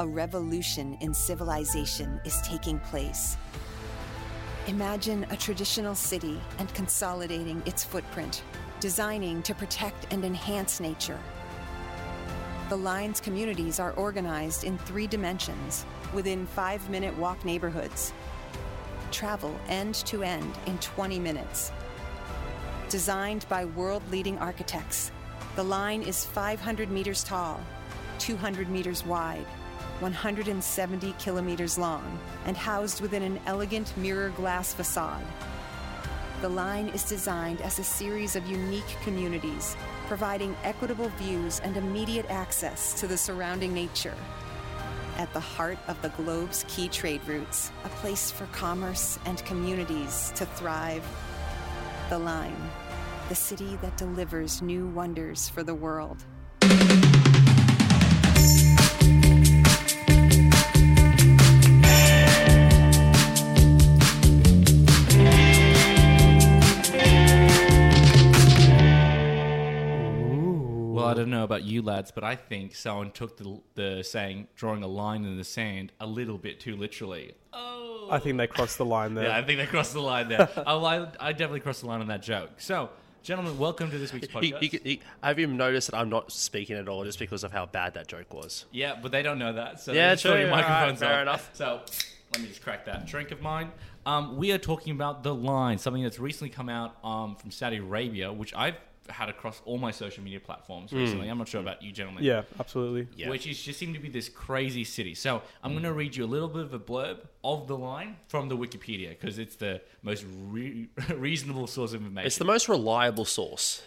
a revolution in civilization is taking place. Imagine a traditional city and consolidating its footprint, designing to protect and enhance nature. The line's communities are organized in three dimensions within five minute walk neighborhoods. Travel end to end in 20 minutes. Designed by world leading architects, the line is 500 meters tall, 200 meters wide, 170 kilometers long, and housed within an elegant mirror glass facade. The line is designed as a series of unique communities, providing equitable views and immediate access to the surrounding nature. At the heart of the globe's key trade routes, a place for commerce and communities to thrive. The Line, the city that delivers new wonders for the world. Don't know about you lads, but I think someone took the, the saying drawing a line in the sand a little bit too literally. Oh. I think they crossed the line there. Yeah, I think they crossed the line there. oh, I, I definitely crossed the line on that joke. So, gentlemen, welcome to this week's He, podcast. he, he, have you noticed that I'm not speaking at all just because of how bad that joke was? Yeah, but they don't know that. So Yeah, yeah, sure. true. Your All right, microphone's fair off. enough. So let me just crack that drink of mine. Um, we are talking about the line, something that's recently come out um, from Saudi Arabia, which I've had across all my social media platforms hmm. recently. I'm not sure about you, gentlemen. Yeah, absolutely. Yeah. Which is just seemed to be this crazy city. So I'm going to hmm. read you a little bit of a blurb of the line from the Wikipedia because it's the most re- reasonable source of information. It's the most reliable source.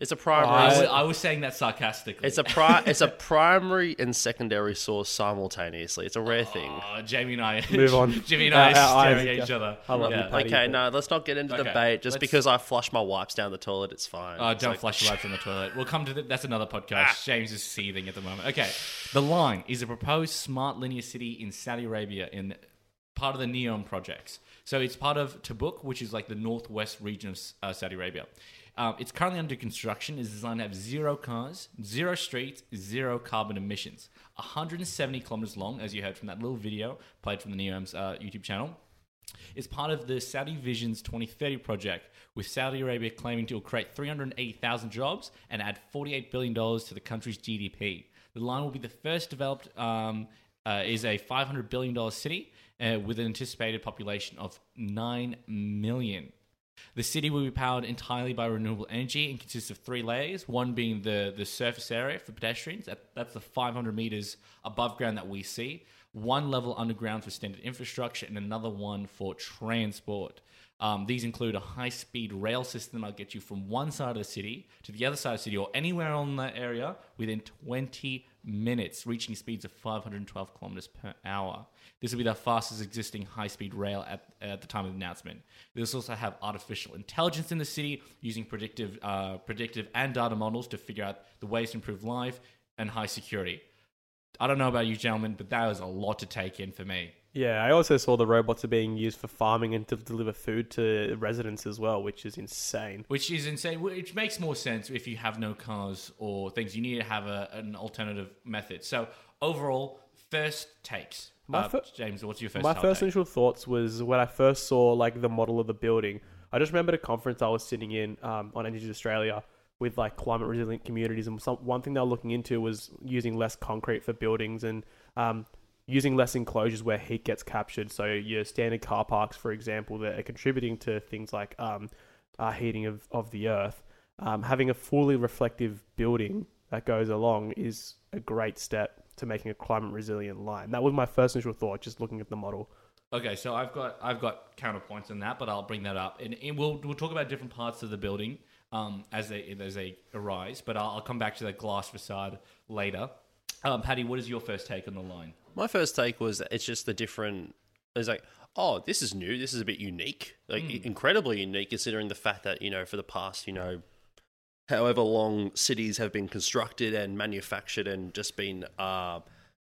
It's a primary. was, I was saying that sarcastically. it's a pri- It's a primary and secondary source simultaneously. It's a rare thing. Oh, Jamie and I. Move on. Jimmy and I Our- our are staring eyes at are- each other. I love you, Yeah. Paddy. Okay, but- no, let's not get into Okay, debate. Just let's- because I flush my wipes down the toilet, it's fine. Oh, It's don't like- flush your wipes in the toilet. We'll come to the, that's another Ah. podcast. James is seething at the moment. Okay, the line is a proposed smart linear city in Saudi Arabia in part of the Neom projects. So it's part of Tabuk, which is like the northwest region of uh, Saudi Arabia. Um, it's currently under construction. It's designed to have zero cars, zero streets, zero carbon emissions. 170 kilometers long, as you heard from that little video played from the Neom's uh, YouTube channel is part of the Saudi Vision's 2030 project, with Saudi Arabia claiming to create 380,000 jobs and add $48 billion to the country's GDP. The line will be the first developed, um, uh, is a $500 billion city uh, with an anticipated population of 9 million. The city will be powered entirely by renewable energy and consists of three layers. One being the, the surface area for pedestrians, that, that's the 500 meters above ground that we see. One level underground for standard infrastructure, and another one for transport. Um, these include a high speed rail system that'll get you from one side of the city to the other side of the city or anywhere on that area within 20 minutes, reaching speeds of 512 kilometers per hour. This will be the fastest existing high speed rail at, at the time of the announcement. This will also have artificial intelligence in the city using predictive, uh, predictive and data models to figure out the ways to improve life and high security. I don't know about you, gentlemen, but that was a lot to take in for me. Yeah, I also saw the robots are being used for farming and to deliver food to residents as well, which is insane. Which is insane. Which makes more sense if you have no cars or things. You need to have a, an alternative method. So overall, first takes. My Uh, fir- James, what's your first? My first take? initial thoughts was when I first saw like the model of the building. I just remembered a conference I was sitting in um, on Energy Australia with like climate resilient communities, and some, one thing they were looking into was using less concrete for buildings and um, using less enclosures where heat gets captured. So your standard car parks, for example, that are contributing to things like um, uh, heating of, of the earth. Um, having a fully reflective building that goes along is a great step to making a climate resilient line. That was my first initial thought, just looking at the model. Okay, so I've got I've got counterpoints on that, but I'll bring that up, and, and we'll we'll talk about different parts of the building um, as they as they arise. But I'll, I'll come back to the glass facade later. Um, Patty, what is your first take on the line? My first take was that it's just the different. It's like, oh, this is new. This is a bit unique, like incredibly unique, considering the fact that you know for the past you know, however long cities have been constructed and manufactured and just been, uh,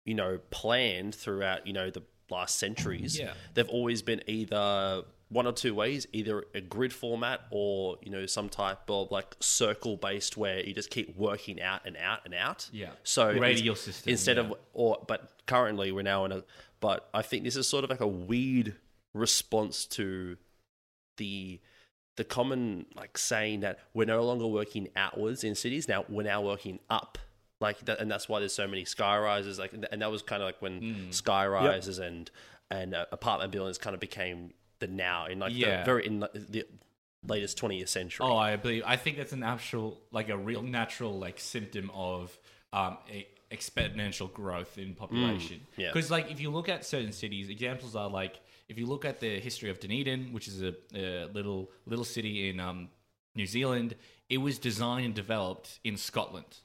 you know, planned throughout you know the last centuries. Yeah. they've always been either one or two ways: either a grid format or you know some type of like circle based where you just keep working out and out and out. Yeah. So Radial system, instead yeah. of or but currently we're now in a but I think this is sort of like a weird response to the the common like saying that we're no longer working outwards in cities now we're now working up like that, and that's why there's so many sky rises like and that was kind of like when Hmm. sky rises and and uh, apartment buildings kind of became the now in like Yeah. the very in the, the latest 20th century Oh, I believe. I think that's an actual, like a real natural, like symptom of um, a exponential growth in population. yeah. Because, like, if you look at certain cities, examples are like if you look at the history of Dunedin, which is a, a little little city in um, New Zealand, it was designed and developed in Scotland.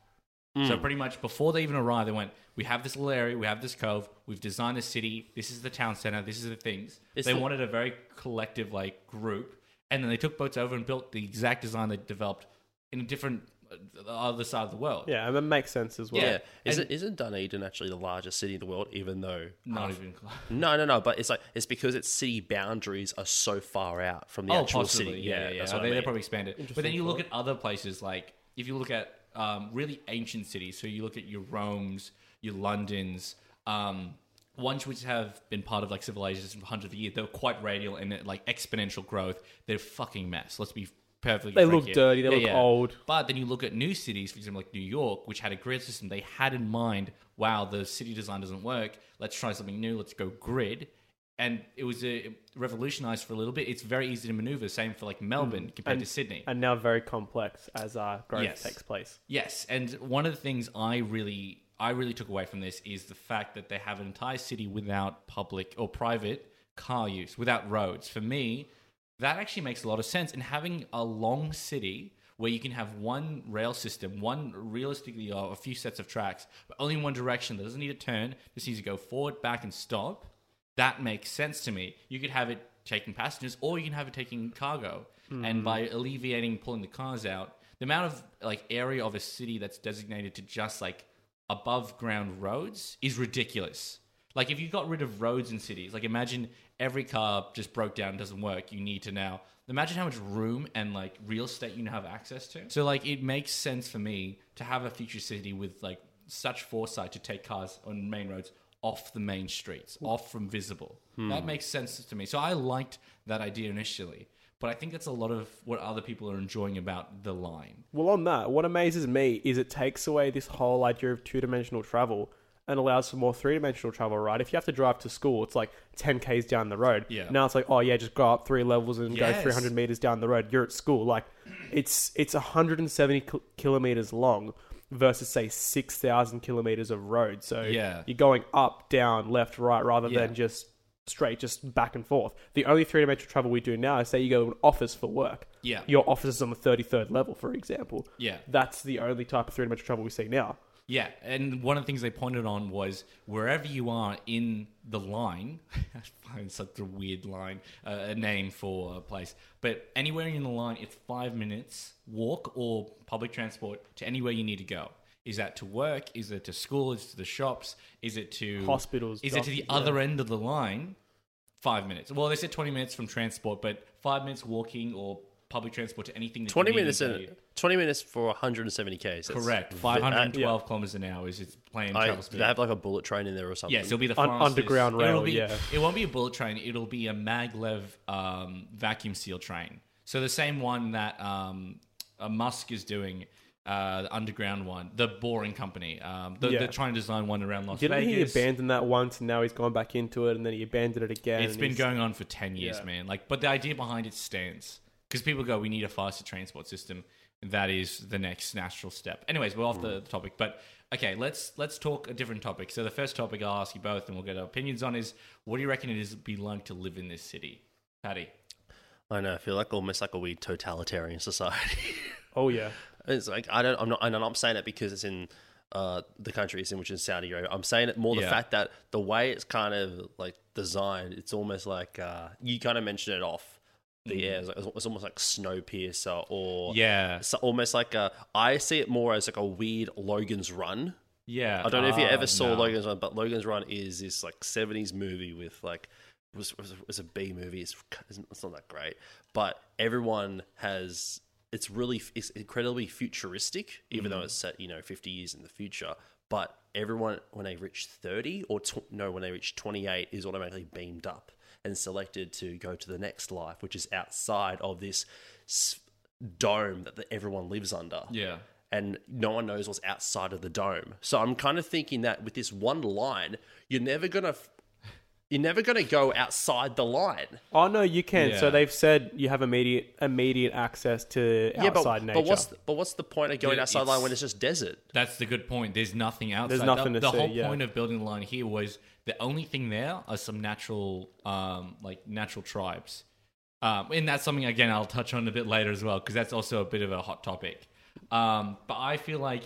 Hmm. So pretty much before they even arrived, they went, "We have this little area, we have this cove, we've designed the city. This is the town center. This is the things." It's they the- wanted a very collective like group, and then they took boats over and built the exact design they developed in a different uh, the other side of the world. Yeah, and that makes sense as well. yeah, Yeah. Is And- it isn't Dunedin actually the largest city in the world even though Not even close. no no no but it's like it's because its city boundaries are so far out from the oh, actual possibly. city Yeah, yeah. that's yeah. what they, I they mean. probably expanded. But then you look at other places like if you look at um, really ancient cities, so you look at your Rome's, your London's, um, ones which have been part of like civilizations for hundreds of years, they're quite radial and like exponential growth. They're a fucking mess. Let's be perfectly. They look here. dirty, they look old. But then you look at new cities, for example, like New York, which had a grid system. They had in mind, wow, the city design doesn't work. Let's try something new. Let's go grid. And it was uh, revolutionized for a little bit. It's very easy to maneuver. Same for like Melbourne compared to Sydney. And now very complex as our growth Yes. takes place. Yes, and one of the things I really I really took away from this is the fact that they have an entire city without public or private car use, without roads. For me, that actually makes a lot of sense. And having a long city where you can have one rail system, one realistically uh, a few sets of tracks, but only in one direction that doesn't need to turn, just needs to go forward, back, and stop. That makes sense to me. You could have it taking passengers, or you can have it taking cargo. And mm-hmm. by alleviating pulling the cars out, the amount of like area of a city that's designated to just like above ground roads is ridiculous. Like if you got rid of roads in cities, like imagine every car just broke down doesn't work, you need to now imagine how much room and like real estate you now have access to. So like it makes sense for me to have a future city with like such foresight to take cars on main roads off the main streets, hmm. off from visible. Hmm. That makes sense to me. So I liked that idea initially, but I think that's a lot of what other people are enjoying about the line. Well, on that, what amazes me is it takes away this whole idea of two dimensional travel and allows for more three dimensional travel, right? If you have to drive to school, it's like 10 Ks down the road. Yeah. Now it's like, oh, yeah, just go up three levels and go 300 meters down the road. You're at school. Like, it's it's 170 kilometers long versus, say, 6,000 kilometers of road. So Yeah. you're going up, down, left, right, rather Yeah. than just straight, just back and forth. The only three dimensional travel we do now is say you go to an office for work. Yeah. Your office is on the 33rd level, for example. Yeah. That's the only type of three dimensional travel we see now. Yeah, and one of the things they pointed on was wherever you are in the line, I find such a weird line, uh, a name for a place, but anywhere in the line, it's five minutes walk or public transport to anywhere you need to go. Is that to work? Is it to school? Is it to the shops? Is it to Hospitals, Is it to the doctors, other end of the line? Five minutes. Well, they said twenty minutes from transport, but five minutes walking or public transport to anything. That 20 need minutes in, 20 minutes for 170 k's. That's Correct. v- 512 kilometers an hour is its plane I, travel speed. they have like a bullet train in there or something. Yes, it'll be the Un- fastest. underground It'll rail, be, yeah. It won't be a bullet train. It'll be a maglev um, vacuum seal train. So the same one that um, uh, Musk is doing, uh, the underground one, the Boring Company. Um, the, Yeah. They're trying to design one around Las Didn't he abandon that once and now he's gone back into it and then he abandoned it again? It's been he's- going on for 10 years, Yeah. man. Like, but the idea behind it stands because people go, we need a faster transport system. That is the next natural step. Anyways, we're off the, the topic, but okay, let's let's talk a different topic. So the first topic I'll ask you both, and we'll get our opinions on is what do you reckon it is be like to live in this city, Patty? I know. I feel like almost like a weird totalitarian society. Oh, yeah. it's like I don't. I'm not. And I'm not saying it because it's in uh, the country it's in, which is Saudi Arabia. I'm saying it more the fact that the way it's kind of like designed, it's almost like uh, you kind of mentioned it off the air. It's, like, it's almost like Snowpiercer or Yeah, so almost like a. I see it more as like a weird Logan's Run. yeah. I don't know if you Ah, ever saw no. Logan's Run, but Logan's Run is this like '70s movie with like was was, was a B movie. It's it's not that great, but everyone has. It's really it's incredibly futuristic, even though it's set you know fifty years in the future. But everyone when they reach thirty or tw- no when they reach twenty eight is automatically beamed up and selected to go to the next life, which is outside of this dome that everyone lives under Yeah. and no one knows what's outside of the dome. So I'm kind of thinking that with this one line, you're never gonna you're never gonna go outside the line. Oh no, you can. Yeah. So they've said you have immediate immediate access to Yeah, but, outside nature. but what's the, but what's the point of going Yeah, outside the line when it's just desert? That's the good point. There's nothing outside. There's nothing the, to the see, whole yeah. point of building the line here was the only thing there are some natural, um, like natural tribes, um, and that's something again I'll touch on a bit later as well because that's also a bit of a hot topic. Um, but I feel like,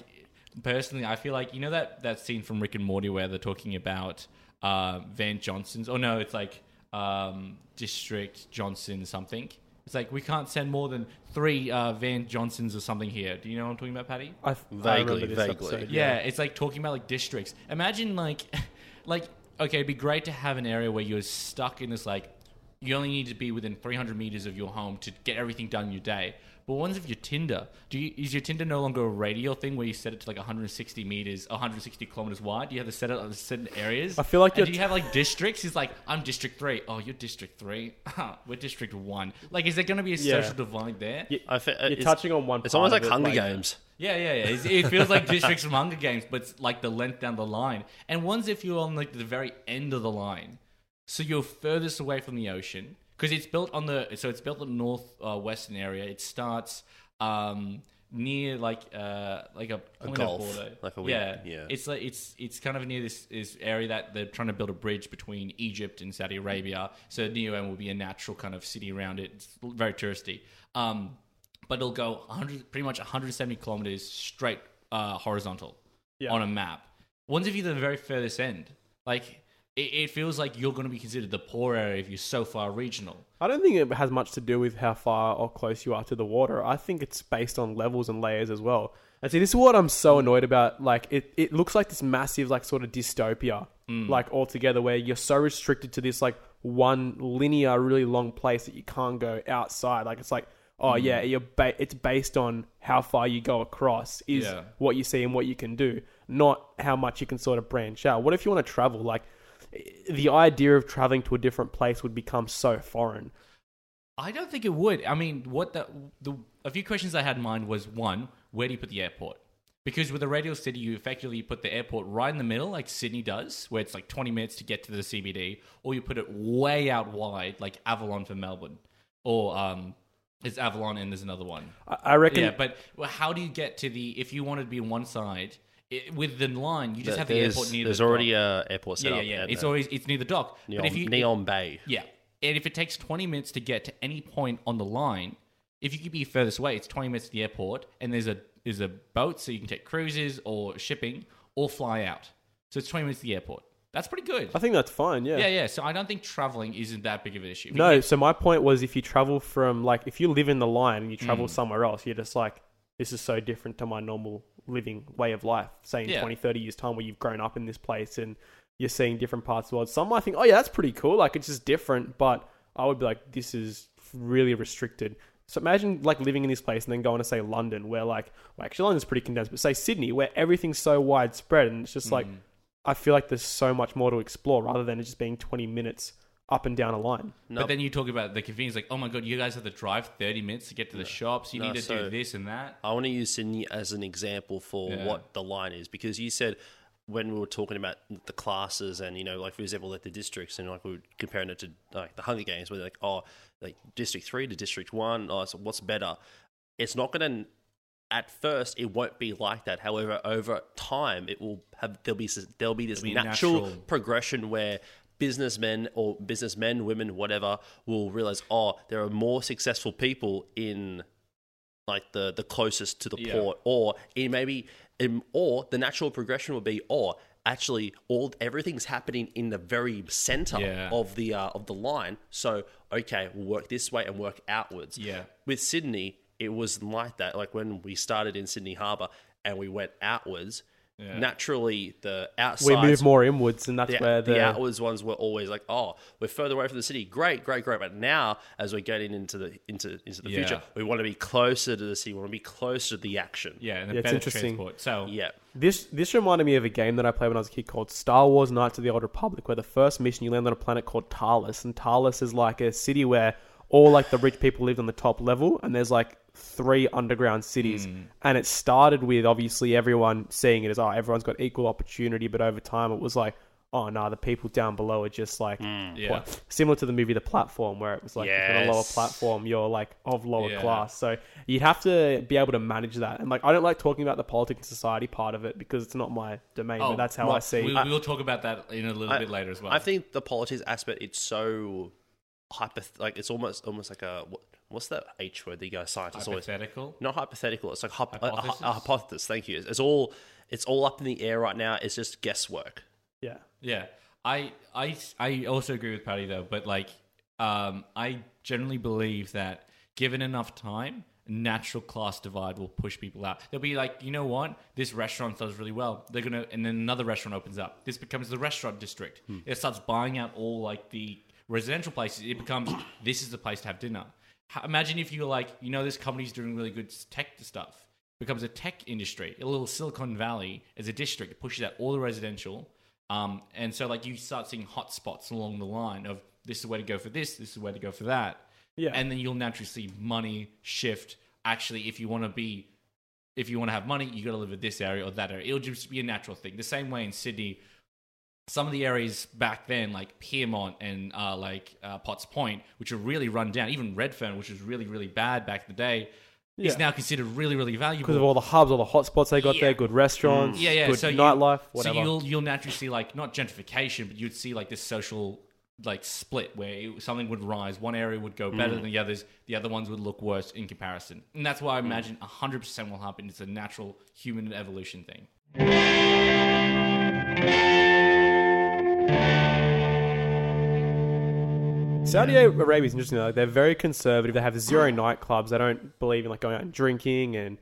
personally, I feel like you know that that scene from Rick and Morty where they're talking about uh, Van Johnson's. Oh no, it's like um, District Johnson something. It's like we can't send more than three uh, Van Johnsons or something here. Do you know what I'm talking about, Patty? I, I Vaguely, remember this vaguely. episode, Yeah, it's like talking about like districts. Imagine like, like okay, it'd be great to have an area where you're stuck in this like, you only need to be within 300 meters of your home to get everything done in your day. But what if your Tinder? Do you, is your Tinder no longer a radial thing where you set it to like 160 meters, 160 kilometers wide? Do you have to set it on certain areas? I feel like And you're do you have like districts? It's like I'm District Three. Oh, you're District Three. We're District One. Like, is there going to be a Yeah. social divide there? You- I fe- You're it's, touching on one. Point. It's part almost of like it, Hunger Games. Yeah, yeah, yeah. It's, it feels like districts from Hunger Games, but it's like the length down the line. And one's if you're on like the very end of the line, so you're furthest away from the ocean because it's built on the so it's built in the north uh, western area. It starts um, near like uh, like a point gulf, of border. like a wee- yeah, yeah. It's like it's it's kind of near this, this area that they're trying to build a bridge between Egypt and Saudi Arabia. So Neo will be a natural kind of city around it. It's very touristy. Um, but it'll go 100, pretty much 170 kilometers straight uh, horizontal Yeah. on a map. One's if you're the very furthest end. Like, it, it feels like you're going to be considered the poor area if you're so far regional. I don't think it has much to do with how far or close you are to the water. I think it's based on levels and layers as well. And see, this is what I'm so annoyed about. Like, it, it looks like this massive, like, sort of dystopia, mm. like, altogether, where you're so restricted to this, like, one linear, really long place that you can't go outside. Like, it's like, oh, mm. yeah, you're ba- it's based on how far you go across, is Yeah. what you see and what you can do, not how much you can sort of branch out. What if you want to travel? Like, the idea of traveling to a different place would become so foreign. I don't think it would. I mean, what the, the a few questions I had in mind was one, where do you put the airport? Because with a radial city, you effectively put the airport right in the middle, like Sydney does, where it's like 20 minutes to get to the CBD, or you put it way out wide, like Avalon for Melbourne, or um, it's Avalon and there's another one. I, I reckon. Yeah, but how do you get to the if you wanted to be on one side it, with the line? You just have the there's airport near there's the already dock. a airport set yeah, up. yeah, yeah. It's the always it's near the dock. Neom, but if you Neom Bay. yeah. And if it takes 20 minutes to get to any point on the line, if you could be furthest away, it's 20 minutes to the airport, and there's a there's a boat so you can take cruises or shipping or fly out. So it's 20 minutes to the airport. That's pretty good. I think that's fine. Yeah. Yeah, yeah. So I don't think traveling isn't that big of an issue. No. So my point was, if you travel from like, if you live in the line and you travel Mm. somewhere else, you're just like, this is so different to my normal living way of life. Say in Yeah. 20, 30 years time, where you've grown up in this place and you're seeing different parts of the world. Some I think, oh yeah, that's pretty cool. Like it's just different, but I would be like, this is really restricted. So imagine like living in this place and then going to say London, where like, well, actually London's pretty condensed, but say Sydney, where everything's so widespread and it's just like, Mm. I feel like there's so much more to explore rather than it just being 20 minutes up and down a line. No, But then you talk about the convenience, like, oh my god, you guys have to drive 30 minutes to get to the shops. You No, need to so- do this and that. I want to use Sydney as an example for Yeah. what the line is because you said when we were talking about the classes and you know like for example like the districts and like we were comparing it to like the Hunger Games where they're like oh like District Three to District One oh so what's better? It's not going to at first it won't be like that. However, over time it will have there'll be there'll be this There'll be natural, natural- progression where businessmen or businessmen, women, whatever, will realize oh there are more successful people in like the the closest to the Yeah. port, or it maybe, um, or the natural progression would be, or actually all everything's happening in the very center Yeah. of the uh, of the line. So okay, we'll work this way and work outwards. Yeah. With Sydney, it was like that. Like when we started in Sydney Harbour and we went outwards, Yeah. naturally the outside we move more inwards, and that's the, where the, the outwards ones were always like, oh, we're further away from the city. Great, great, great. But now, as we're getting into the into into the Yeah. future, we want to be closer to the city. We want to be closer to the action. Yeah, and Yeah, the it's better interesting. transport. So yeah. This this reminded me of a game that I played when I was a kid called Star Wars: Knights of the Old Republic, where the first mission you land on a planet called Taris, and Taris is like a city where all like the rich people lived on the top level, and there's like three underground cities, Hmm. and it started with obviously everyone seeing it as oh everyone's got equal opportunity, but over time it was like oh no the people down below are just like Yeah. similar to the movie The Platform where it was like if you're on a lower platform you're like of lower Yeah. class so you'd have to be able to manage that. And like, I don't like talking about the politics and society part of it because it's not my domain. but that's how well, I see. we, we'll talk about that in a little I- bit later as well. I think the politics aspect it's so hyper like it's almost almost like a what, what's that H word that the guy scientists always hypothetical. not hypothetical. It's like hyp- a- a, Hypothesis? a hypothesis. Thank you. It's, it's all it's all up in the air right now. It's just guesswork. yeah, Yeah, I I I also agree with Patty though, but like um, I generally believe that given enough time, natural class divide will push people out. They'll be like, you know what, this restaurant does really well. They're gonna, and then another restaurant opens up. This becomes the restaurant district. It starts buying out all like the residential places. It becomes this is the place to have dinner. Imagine if you were like, you know, this company's doing really good tech stuff. Becomes a tech industry, a little Silicon Valley as a district. It pushes out all the residential. Um, and so like you start seeing hotspots along the line of this is where to go for this, this is where to go for that. Yeah. And then you'll naturally see money shift. Actually, if you want to be, if you want to have money, you got to live in this area or that area. It'll just be a natural thing. The same way in Sydney, some of the areas back then, like Pyrmont and uh, like uh, Potts Point, which are really run down, even Redfern, which was really really bad back in the day, Yeah. is now considered really really valuable because of all the hubs, all the hotspots they got Yeah. there, good restaurants, yeah, yeah. good so nightlife, whatever. So you'll you'll naturally see like not gentrification, but you'd see like this social like split where it- something would rise, one area would go Mm. better than the others, the other ones would look worse in comparison, and that's why I imagine hundred percent will happen. It's a natural human evolution thing. Saudi Arabia is interesting. Like, they're very conservative. They have zero nightclubs. They don't believe in like going out and drinking and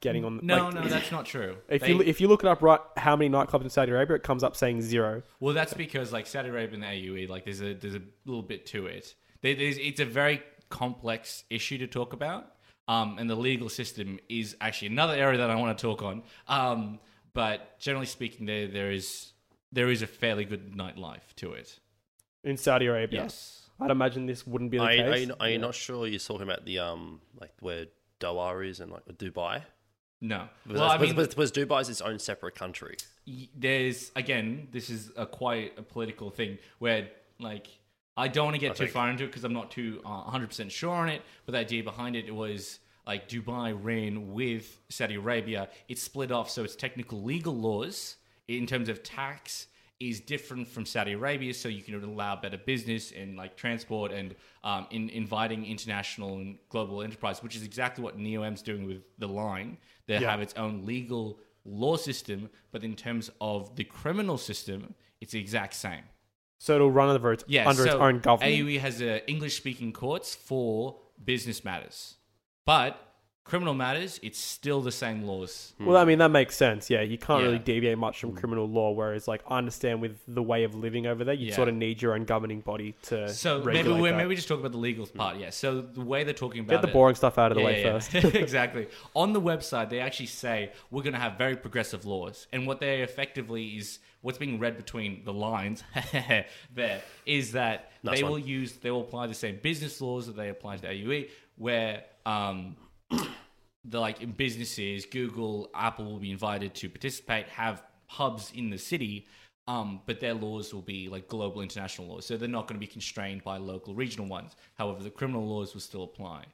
getting on. The No, like, no, that's not true. If They- you if you look it up, right, how many nightclubs in Saudi Arabia? It comes up saying zero. Well, that's because like Saudi Arabia and the AUE, like there's a there's a little bit to it. There, there's, it's a very complex issue to talk about, um, and the legal system is actually another area that I want to talk on. Um, but generally speaking, there there is there is a fairly good nightlife to it. in Saudi Arabia. Yes. I'd imagine this wouldn't be the Are, you- are case. you, are you not sure you're talking about the um like where Doha is and like Dubai? No. Was, Well, I was, mean, was, was Dubai its own separate country? there's again, this is a quite a political thing where like I don't want to get too think- far into it because I'm not too uh, 100% sure on it, but the idea behind it was like Dubai ran with Saudi Arabia. It's split off, so its technical legal laws in terms of tax is different from Saudi Arabia, so you can allow better business and like transport and um, in inviting international and global enterprise, which is exactly what Neom's doing with the line. They Yeah. have its own legal law system, but in terms of the criminal system, it's the exact same. so it'll run under its, Yeah, under its own government. AUE has English-speaking courts for business matters, but criminal matters, it's still the same laws. Hmm. Well, I mean that makes sense. Yeah, you can't Yeah. really deviate much from hmm. criminal law. Whereas, like, I understand with the way of living over there, you Yeah. sort of need your own governing body to So maybe regulate we that. maybe we just talk about the legal hmm. part. Yeah. So the way they're talking about get the it- boring stuff out of the Yeah, way yeah, first. exactly. On the website, they actually say we're going to have very progressive laws, and what they effectively is what's being read between the lines there is that Nice they one. will use they will apply the same business laws that they apply to the AUE, where um, the like in businesses, Google, Apple will be invited to participate, have hubs in the city. Um, but their laws will be like global international laws, so they're not going to be constrained by local regional ones. However, the criminal laws will still apply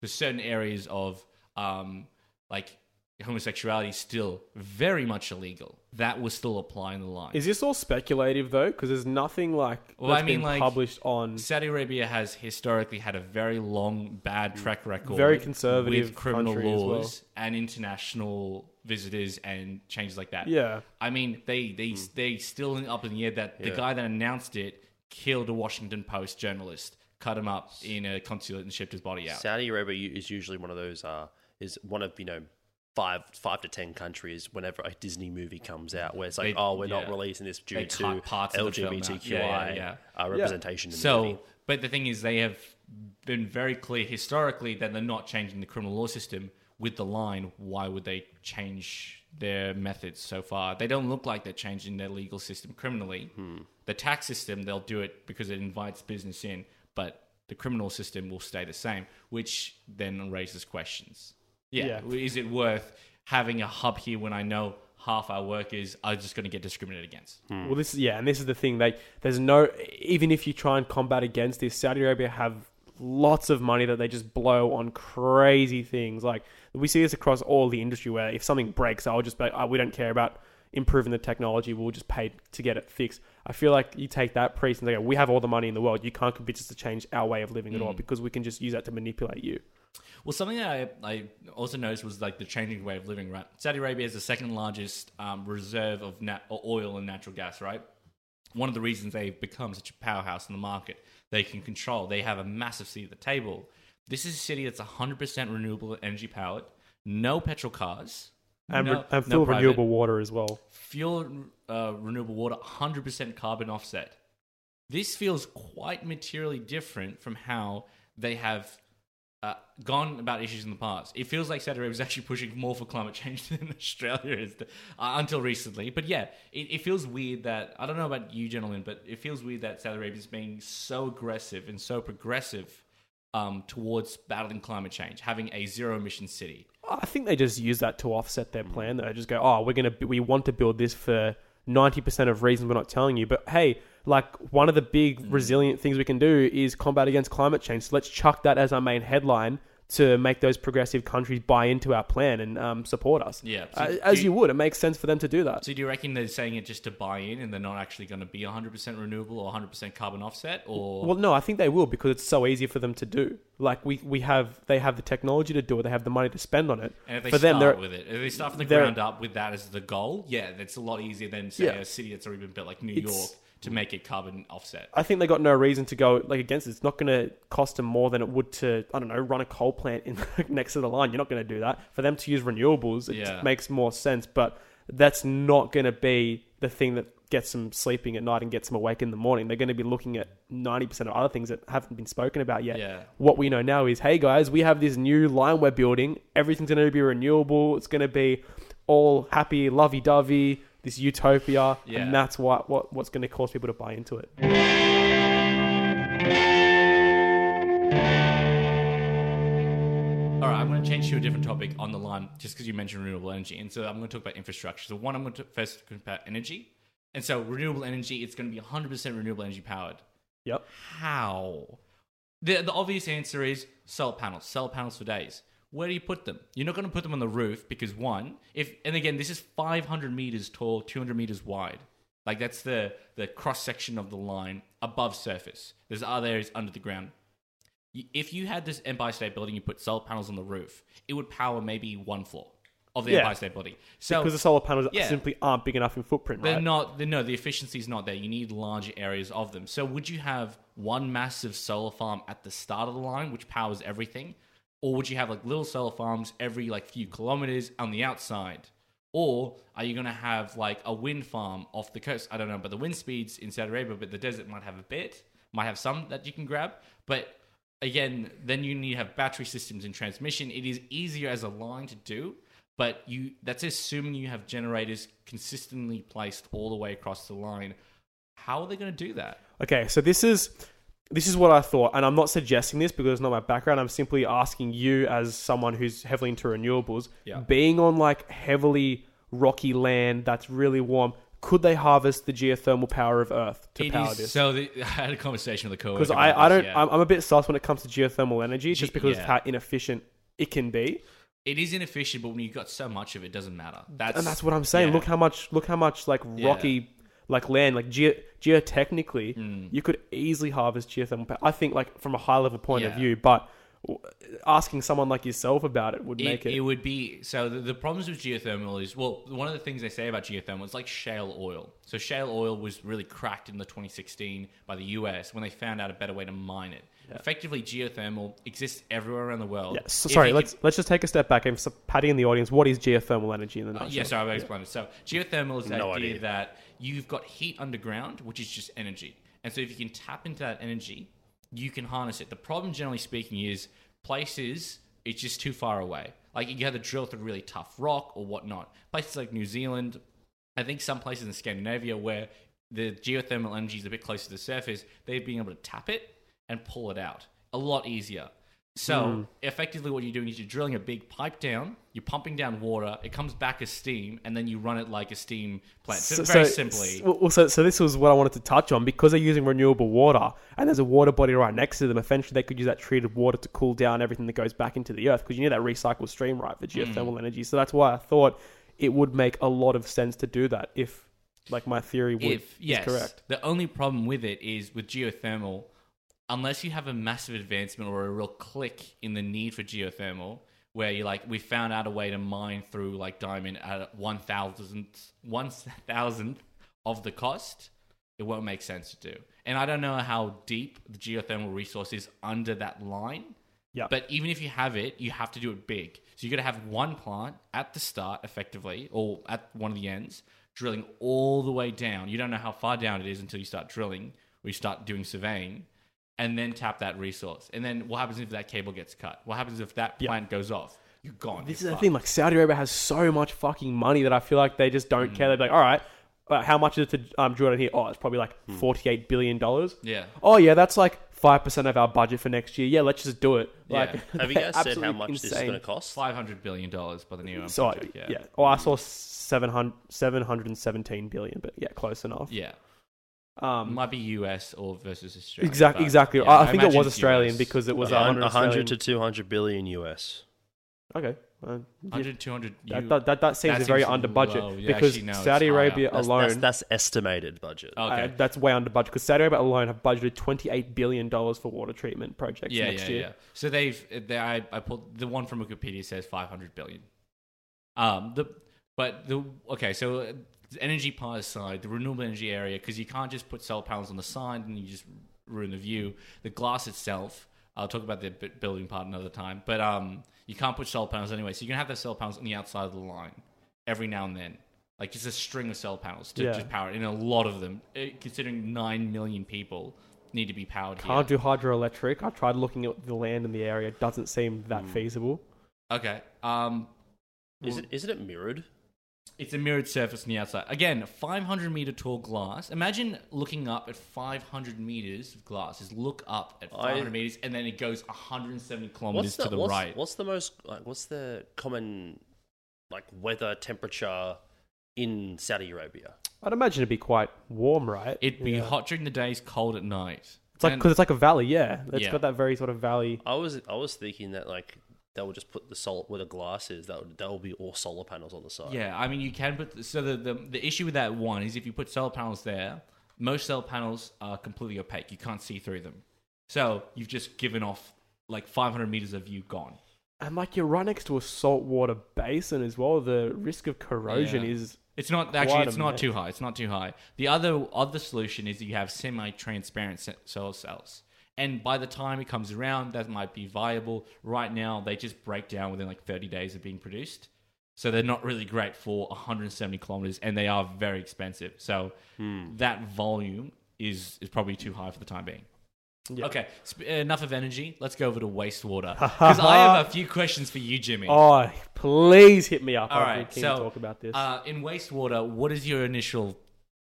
for certain areas of um, like homosexuality is still very much illegal. That was still applying the line. Is this all speculative though? Because there's nothing like Well, that's I mean, been like, published on. Saudi Arabia has historically had a very long bad track record, Very conservative with criminal country as well. laws and international visitors and changes like that. Yeah, I mean, they they they still up in the air that the guy that announced it killed a Washington Post journalist, cut him up in a consulate and shipped his body out. Saudi Arabia is usually one of those uh is one of you know five five to ten countries whenever a Disney movie comes out, where it's like, They- oh, we're not releasing this due to cut parts of the film out. LGBTQI Yeah, yeah, Uh, representation in the So, movie. but the thing is, they have been very clear historically that they're not changing the criminal law system with the line. Why would they change their methods so far? They don't look like they're changing their legal system criminally. The tax system, they'll do it because it invites business in, but the criminal system will stay the same, which then raises questions. Yeah, Yeah. is it worth having a hub here when I know half our workers are just going to get discriminated against? Hmm. Well, this is yeah, and this is the thing. They there's no even if you try and combat against this, Saudi Arabia have lots of money that they just blow on crazy things. Like we see this across all the industry, where if something breaks, I'll just be like, oh, we don't care about improving the technology. We'll just pay to get it fixed. I feel like you take that priest and they go, we have all the money in the world. You can't convince us to change our way of living at all hmm. because we can just use that to manipulate you. Well, something that I, I also noticed was like the changing way of living, right? Saudi Arabia is the second largest um, reserve of nat- oil and natural gas, right? One of the reasons they've become such a powerhouse in the market, they can control. They have a massive seat at the table. This is a city that's 100% renewable energy powered, no petrol cars, And, no, re- and no renewable water as well. fuel uh, renewable water 100% carbon offset this feels quite materially different from how they have uh, gone about issues in the past. It feels like saudi arabia is actually pushing more for climate change than australia is uh, until recently. But yeah it, it feels weird that i don't know about you gentlemen but it feels weird that saudi arabia is being so aggressive and so progressive um, towards battling climate change having a zero emission city. I think they just use that to offset their plan. They just go, "Oh, we're gonna we want to build this for ninety percent of reasons we're not telling you." But hey, like one of the big resilient things we can do is combat against climate change. So let's chuck that as our main headline to make those progressive countries buy into our plan and um, support us. Yeah, so Uh, as you- you would. It makes sense for them to do that. So do you reckon they're saying it just to buy in and they're not actually going to be 100% renewable or 100% carbon offset or Well, no, I think they will because it's so easy for them to do. Like we, we have, they have the technology to do it. They have the money to spend on it. and if they for them, start they're with it, if they start from the ground up with that as the goal, yeah, that's a lot easier than say Yeah. a city that's already been built like New York to make it carbon offset. I think they got no reason to go like against it. It's not going to cost them more than it would to I don't know run a coal plant in next to the line. You're not going to do that. For them to use renewables, it Yeah. makes more sense. But that's not going to be the thing that gets them sleeping at night and gets them awake in the morning. They're going to be looking at ninety percent of other things that haven't been spoken about yet. Yeah. What we know now is, hey guys, we have this new line we're building. Everything's going to be renewable. It's going to be all happy, lovey dovey. This utopia, Yeah. and that's what, what what's going to cause people to buy into it. All right, I'm going to change to a different topic on the line just because you mentioned renewable energy. And so I'm going to talk about infrastructure. So, one, I'm going to first talk about energy. And so, renewable energy, it's going to be 100% renewable energy powered. Yep. How? The, the obvious answer is solar panels. Solar panels for days. Where do you put them? You're not going to put them on the roof because one, if and again, this is 500 meters tall, 200 meters wide. Like that's the the cross section of the line above surface. There's other areas under the ground. If you had this Empire State Building, you put solar panels on the roof, it would power maybe one floor of the Yeah. Empire State Building. So because the solar panels Yeah. simply aren't big enough in footprint, they're right? not. They're, no, the efficiency is not there. You need larger areas of them. So would you have one massive solar farm at the start of the line, which powers everything, or would you have like little solar farms every like few kilometers on the outside? Or are you going to have like a wind farm off the coast? I don't know, but the wind speeds in Saudi Arabia, but the desert might have a bit, might have some that you can grab. But again, then you need to have battery systems and transmission. It is easier as a line to do, but you that's assuming you have generators consistently placed all the way across the line. How are they going to do that? Okay, so this is this is what I thought, and I'm not suggesting this because it's not my background. I'm simply asking you, as someone who's heavily into renewables, Yeah. being on like heavily rocky land that's really warm, could they harvest the geothermal power of Earth to It power is- this? So the, I had a conversation with a coworker Because I, I don't, yeah. I'm, I'm a bit sus when it comes to geothermal energy, just because yeah. of how inefficient it can be. it is inefficient, but when you've got so much of it, it doesn't matter. That's and that's what I'm saying. yeah. Look how much, look how much like rocky, like land, like ge- geotechnically, Hmm. you could easily harvest geothermal power. I think, like from a high level point of view, but asking someone like yourself about it would make it, it. it would be so the, the problems with geothermal is well one of the things they say about geothermal is like shale oil so shale oil was really cracked in the 2016 by the us when they found out a better way to mine it effectively geothermal exists everywhere around the world yeah, so, sorry, let's can- let's just take a step back and so Patty in the audience. What is geothermal energy in the Uh, nutshell? yeah, sorry, I'll explain it. So, geothermal is the No idea idea. that you've got heat underground, which is just energy. And so, if you can tap into that energy, you can harness it. The problem, generally speaking, is places it's just too far away. Like you have to drill through really tough rock or whatnot. Places like New Zealand, I think some places in Scandinavia where the geothermal energy is a bit closer to the surface, they've been able to tap it and pull it out a lot easier. So Hmm. effectively, what you're doing is you're drilling a big pipe down, you're pumping down water, it comes back as steam, and then you run it like a steam plant. So, very simply, Well, so, so this was what I wanted to touch on because they're using renewable water and there's a water body right next to them. Eventually, they could use that treated water to cool down everything that goes back into the earth because you need that recycled stream, right, for Mm. geothermal energy. So that's why I thought it would make a lot of sense to do that if, like, my theory would if is yes, correct. the only problem with it is with geothermal, unless you have a massive advancement or a real click in the need for geothermal, where you like we found out a way to mine through like diamond at one thousandth one thousandth of the cost, it won't make sense to do. And I don't know how deep the geothermal resource is under that line. Yeah. But even if you have it, you have to do it big. So you got to have one plant at the start, effectively, or at one of the ends, drilling all the way down. You don't know how far down it is until you start drilling, or you start doing surveying, and then tap that resource. And then what happens if that cable gets cut? What happens if that Yeah. plant goes off? You're gone. This is You're the fucked. thing. Like Saudi Arabia has so much fucking money that I feel like they just don't care. They're like, all right, uh, how much is it to um, drill in here? Oh, it's probably like forty-eight billion dollars. Yeah. Oh yeah, that's like five percent of our budget for next year. Yeah, let's just do it. Yeah. Like, Have you they're guys said how absolutely much this is insane. going to cost? Five hundred billion dollars by the new So project. yeah. Yeah. Oh, I saw 700, 717 billion, but yeah, close enough. Yeah. Um, Might be US or versus Australia. exactly. Exactly. yeah, I, I think it was Australian US. because it was Yeah, 100, 100 to 200 billion US. Okay. Uh, yeah, 100, 200 that, you- that, that, that seems that very seems under budget low. Yeah, because actually, no, Saudi. Arabia That's, alone. that's, that's estimated budget. Okay. Uh, that's way under budget because Saudi Arabia alone have budgeted twenty eight billion dollars for water treatment projects yeah, next yeah, year. yeah. So they've they, I, I pulled the one from Wikipedia says 500 billion. Um, the but the okay, so uh, the energy part aside, the renewable energy area because you can't just put solar panels on the side and you just ruin the view. The glass itself, I'll talk about the building part another time, but um, you can't put solar panels anyway, so you can have the solar panels on the outside of the line every now and then. Like just a string of solar panels to Yeah. just power it, and a lot of them, eh, considering nine million people need to be powered here. Can't do hydroelectric. I tried looking at the land in the area. It doesn't seem that feasible. Okay. Um, Is it, isn't it mirrored? It's a mirrored surface on the outside. Again, 500 meter tall glass. Imagine looking up at 500 meters of glass. Is look up at I- 500 meters and then it goes 170 kilometers What's the, to the what's, right. what's the most like what's the common like weather temperature in Saudi Arabia? I'd imagine it'd be quite warm, right? It'd be Yeah. hot during the days, cold at night. It's like And- because it's like a valley. Yeah, it's Yeah. got that very sort of valley. I was I was thinking that like they would just put the sol where the glass is that would that will be all solar panels on the side. yeah, I mean, you can put. So the, the the issue with that one is if you put solar panels there, most solar panels are completely opaque. You can't see through them. So you've just given off like 500 meters of view gone. And like you're right next to a saltwater basin as well. The risk of corrosion Yeah. is It's not Quite actually. It's not mess. too high. It's not too high. The other other solution is that you have semi-transparent solar cells, and by the time it comes around, that might be viable. Right now, they just break down within like 30 days of being produced, so they're not really great for 170 kilometers, and they are very expensive. So Hmm. that volume is is probably too high for the time being. Yeah. Okay, sp- enough of energy. Let's go over to wastewater because I have a few questions for you, Jimmy. oh, please hit me up. All right, so to talk about this. Uh, in wastewater, what is your initial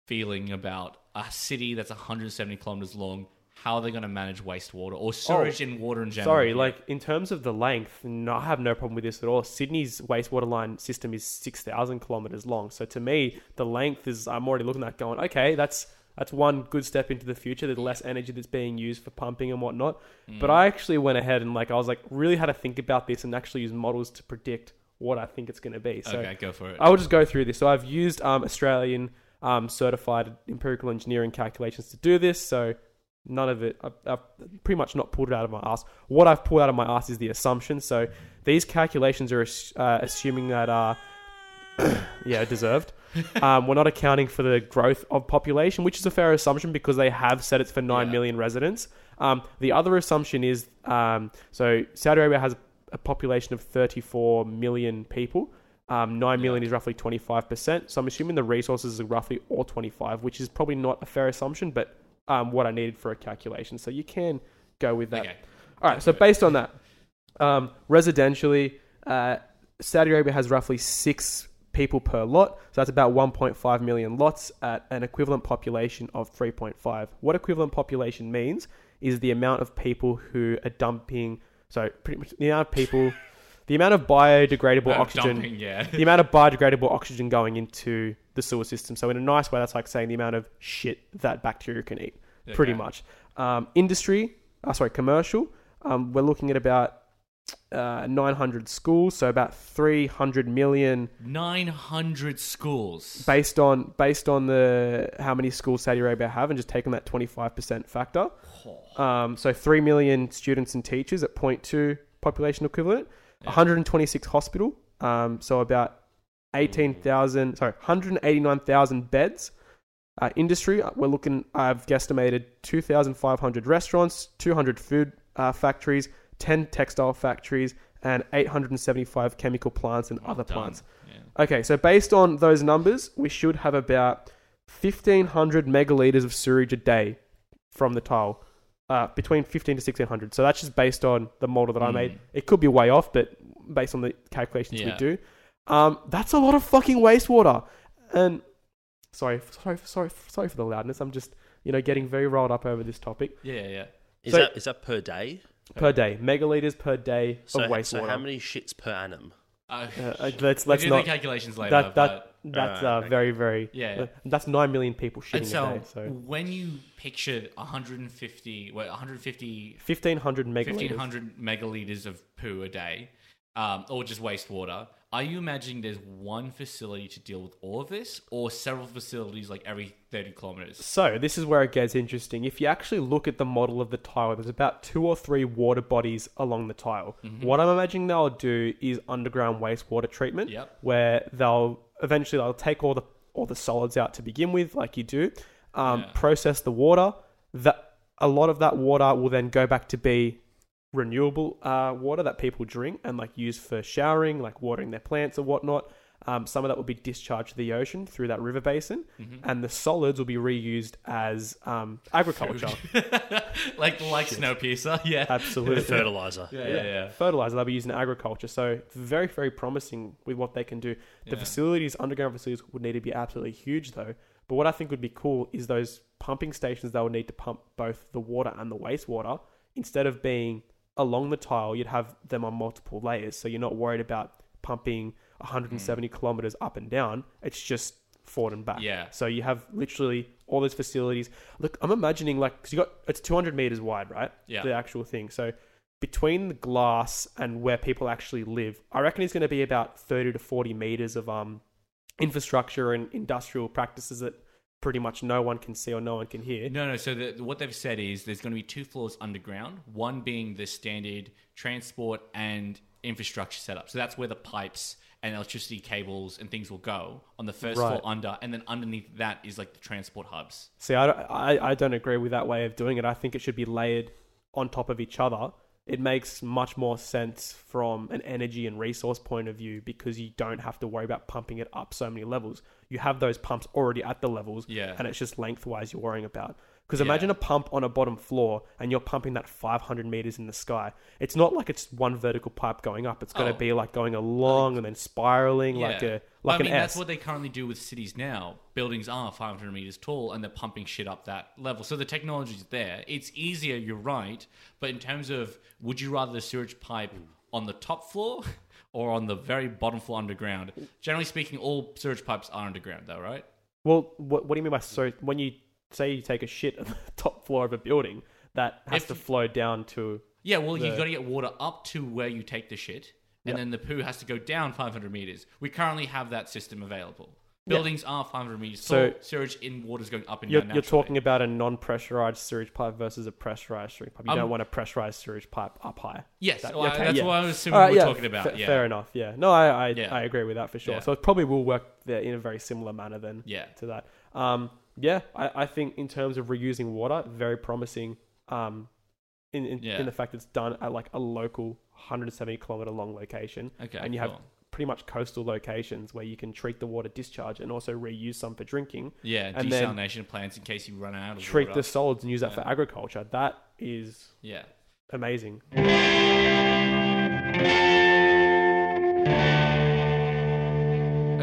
feeling about a city that's 170 kilometers long? How are they going to manage wastewater or sewage and water in general? Oh, Sorry, like in terms of the length, no, I have no problem with this at all. Sydney's wastewater line system is six thousand kilometers long. So to me, the length is I'm already looking at going, okay, that's that's one good step into the future. There's less energy that's being used for pumping and whatnot. Mm. But I actually went ahead and like I was like really had to think about this and actually use models to predict what I think it's going to be. So okay, go for it. I will just go through this. So I've used um, Australian um, certified empirical engineering calculations to do this. So None of it. I've, I've pretty much not pulled it out of my ass. What I've pulled out of my ass is the assumption. So these calculations are uh, assuming that, uh, yeah, deserved. um, we're not accounting for the growth of population, which is a fair assumption because they have said it's for nine Yeah. million residents. Um, the other assumption is um, so Saudi Arabia has a population of 34 million people. Um, 9 million is roughly 25%. So I'm assuming the resources are roughly all 25, which is probably not a fair assumption, but um, what I needed for a calculation. So you can go with that. Okay. All right. So based on that, um, residentially, uh, Saudi Arabia has roughly six people per lot. So that's about 1.5 million lots at an equivalent population of 3.5. What equivalent population means is the amount of people who are dumping. So pretty much the amount of people, the amount of biodegradable oxygen dumping, yeah. the amount of biodegradable oxygen going into the sewer system. So in a nice way, that's like saying the amount of shit that bacteria can eat, pretty Okay. much. Um, industry, uh, sorry, commercial. Um, we're looking at about uh, 900 schools, so about 300 million 900 schools. based on based on the how many schools Saudi Arabia have, and just taking that 25% factor. Um, so 3 million students and teachers at 0.2 population equivalent. 126 hospital, um, so about 18,000, sorry, 189,000 beds. Uh, industry, uh, we're looking, I've guesstimated 2,500 restaurants, 200 food uh, factories, 10 textile factories, and 875 chemical plants and other Done. plants. Yeah. Okay, so based on those numbers, we should have about 1,500 megaliters of sewage a day from the tile. Uh, between 15 to 1600. So that's just based on the model that I Mm. made. It could be way off, but based on the calculations we do, um, that's a lot of fucking wastewater. And sorry, sorry, sorry, sorry for the loudness. I'm just, you know, getting very rolled up over this topic. Yeah, yeah. Is So- that is that per day? Per day, megaliters per day So, of wastewater. so how many shits per annum? Uh, Uh, uh, let's let's do not. the calculations later. That that but, that's Alright, uh, okay. very very. Yeah. uh, that's nine million people shitting and so, a day. So when you pictured 150, well, 150, 1500 megaliters. 1500 megaliters of poo a day, um, or just wastewater, are you imagining there's one facility to deal with all of this, or several facilities like every 30 kilometers? So this is where it gets interesting. If you actually look at the model of the tile, there's about two or three water bodies along the tile. Mm-hmm. What I'm imagining they'll do is underground wastewater treatment, Yep. where they'll eventually they'll take all the all the solids out to begin with, like you do, um, Yeah. process the water. That a lot of that water will then go back to be renewable uh, water that people drink and like use for showering, like watering their plants or whatnot. Um, some of that will be discharged to the ocean through that river basin, Mm-hmm. and the solids will be reused as um, agriculture. like like Snowpiercer, yeah. Absolutely, Fertilizer. Yeah, yeah, yeah. fertilizer they'll be used in agriculture. So very, very promising with what they can do. The Yeah. facilities, underground facilities, would need to be absolutely huge though. But what I think would be cool is those pumping stations that would need to pump both the water and the wastewater. Instead of being along the tile, you'd have them on multiple layers. So you're not worried about pumping 170 kilometers up and down. It's just forward and back. Yeah. So you have literally all those facilities. Look, I'm imagining like because you got it's 200 meters wide, right? Yeah. The actual thing. So between the glass and where people actually live, I reckon it's going to be about 30 to 40 meters of um infrastructure and industrial practices that pretty much no one can see or no one can hear. No, no. So the, what they've said is there's going to be two floors underground. One being the standard transport and infrastructure setup. So that's where the pipes and electricity cables and things will go on the first Right. floor under, and then underneath that is like the transport hubs. See, I, don't- I, I don't agree with that way of doing it. I think it should be layered on top of each other. It makes much more sense from an energy and resource point of view because you don't have to worry about pumping it up so many levels. You have those pumps already at the levels, Yeah. and it's just lengthwise you're worrying about. Because Yeah. imagine a pump on a bottom floor and you're pumping that 500 meters in the sky. It's not like it's one vertical pipe going up. It's going Oh. to be like going along and then spiraling like a like I mean, an that's S. what they currently do with cities now. Buildings are 500 meters tall, and they're pumping shit up that level. So the technology's there. It's easier. You're right, but in terms of, would you rather the sewage pipe on the top floor or on the very bottom floor underground? Generally speaking, all sewage pipes are underground, though, right? Well, what, what do you mean by so? When you say you take a shit at the top floor of a building, that has If- to flow down to. Yeah, well, you The- got to get water up to where you take the shit, and Yep. then the poo has to go down 500 meters. We currently have that system available. Buildings are 500 meters So- tall. Sewage in water is going up and You're, down. you're talking about a non-pressurized sewage pipe versus a pressurized sewage pipe. You Um, don't want a pressurized sewage pipe up high. Yes, That- well, okay, that's yeah. what I was assuming right, we we're yeah, talking about. yeah. Fair enough. Yeah. No, I I, Yeah. I agree with that for sure. Yeah. So it probably will work there in a very similar manner then. Yeah. To that. Um. Yeah. I, I think in terms of reusing water, very promising. Um. In in, Yeah. in the fact it's done at like a local 170 kilometer long location, Okay. and you have cool. Pretty much coastal locations where you can treat the water discharge and also reuse some for drinking. yeah and then desalination plants in case you run out of water. Treat water. the solids and use that Yeah. for agriculture. That is Yeah. amazing.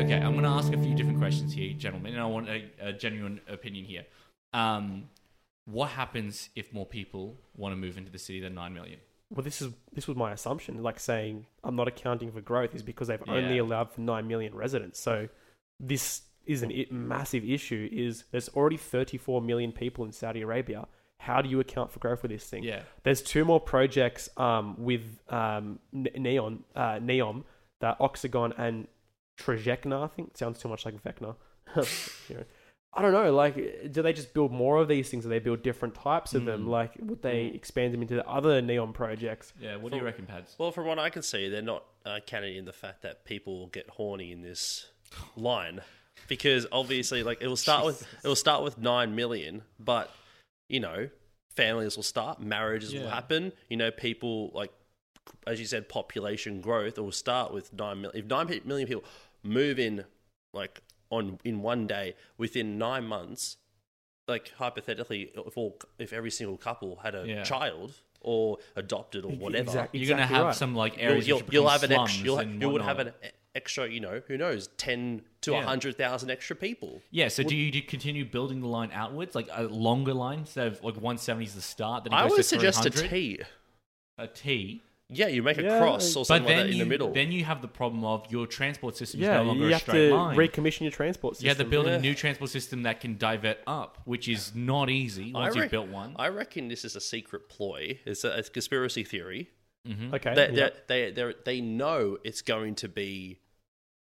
Okay, I'm going to ask a few different questions here, gentlemen, and I want a, a genuine opinion here. Um, what happens if more people want to move into the city than nine million? Well, this is this was my assumption. Like saying I'm not accounting for growth is because they've only allowed for nine million residents. So this is an massive issue. Is there's already 34 million people in Saudi Arabia. How do you account for growth with this thing? Yeah. There's two more projects um, with um, Neon, uh, Neom, that Oxagon and Trojena. I think sounds too much like Vecna. You know, I don't know. Like, do they just build more of these things? Do they build different types of them? Mm. Like, would they expand them into the other Neom projects? Yeah. What do you reckon, Pads? Well, from what I can see, they're not uh, counting in the fact that people will get horny in this line, because obviously, like it will start with it will start with nine million, but you know, families will start, marriages will happen. You know, people like as you said, population growth. It will start with nine million. If nine million people move in, like on in one day within nine months, like hypothetically, if all if every single couple had a Yeah. child or adopted or whatever, Exact- You're going to have right. some like you'll, areas you'll, you'll have an extra. You'll, and you would have an extra. You know, who knows, ten to a Yeah. hundred thousand extra people. Yeah, so do you, do you continue building the line outwards, like a longer line instead of like 170 is the start? Then it I would to suggest a 300? T. A T. Yeah, you make a Yeah, cross or But something like then that in you, the middle. then you have the problem of your transport system is Yeah, no longer you a have straight to line. recommission your transport system. you have to build Yeah. a new transport system that can divert up, which is not easy once rec- you've built one. I reckon this is a secret ploy. It's a, it's a conspiracy theory. Okay. They, yeah. they, they, they know it's going to be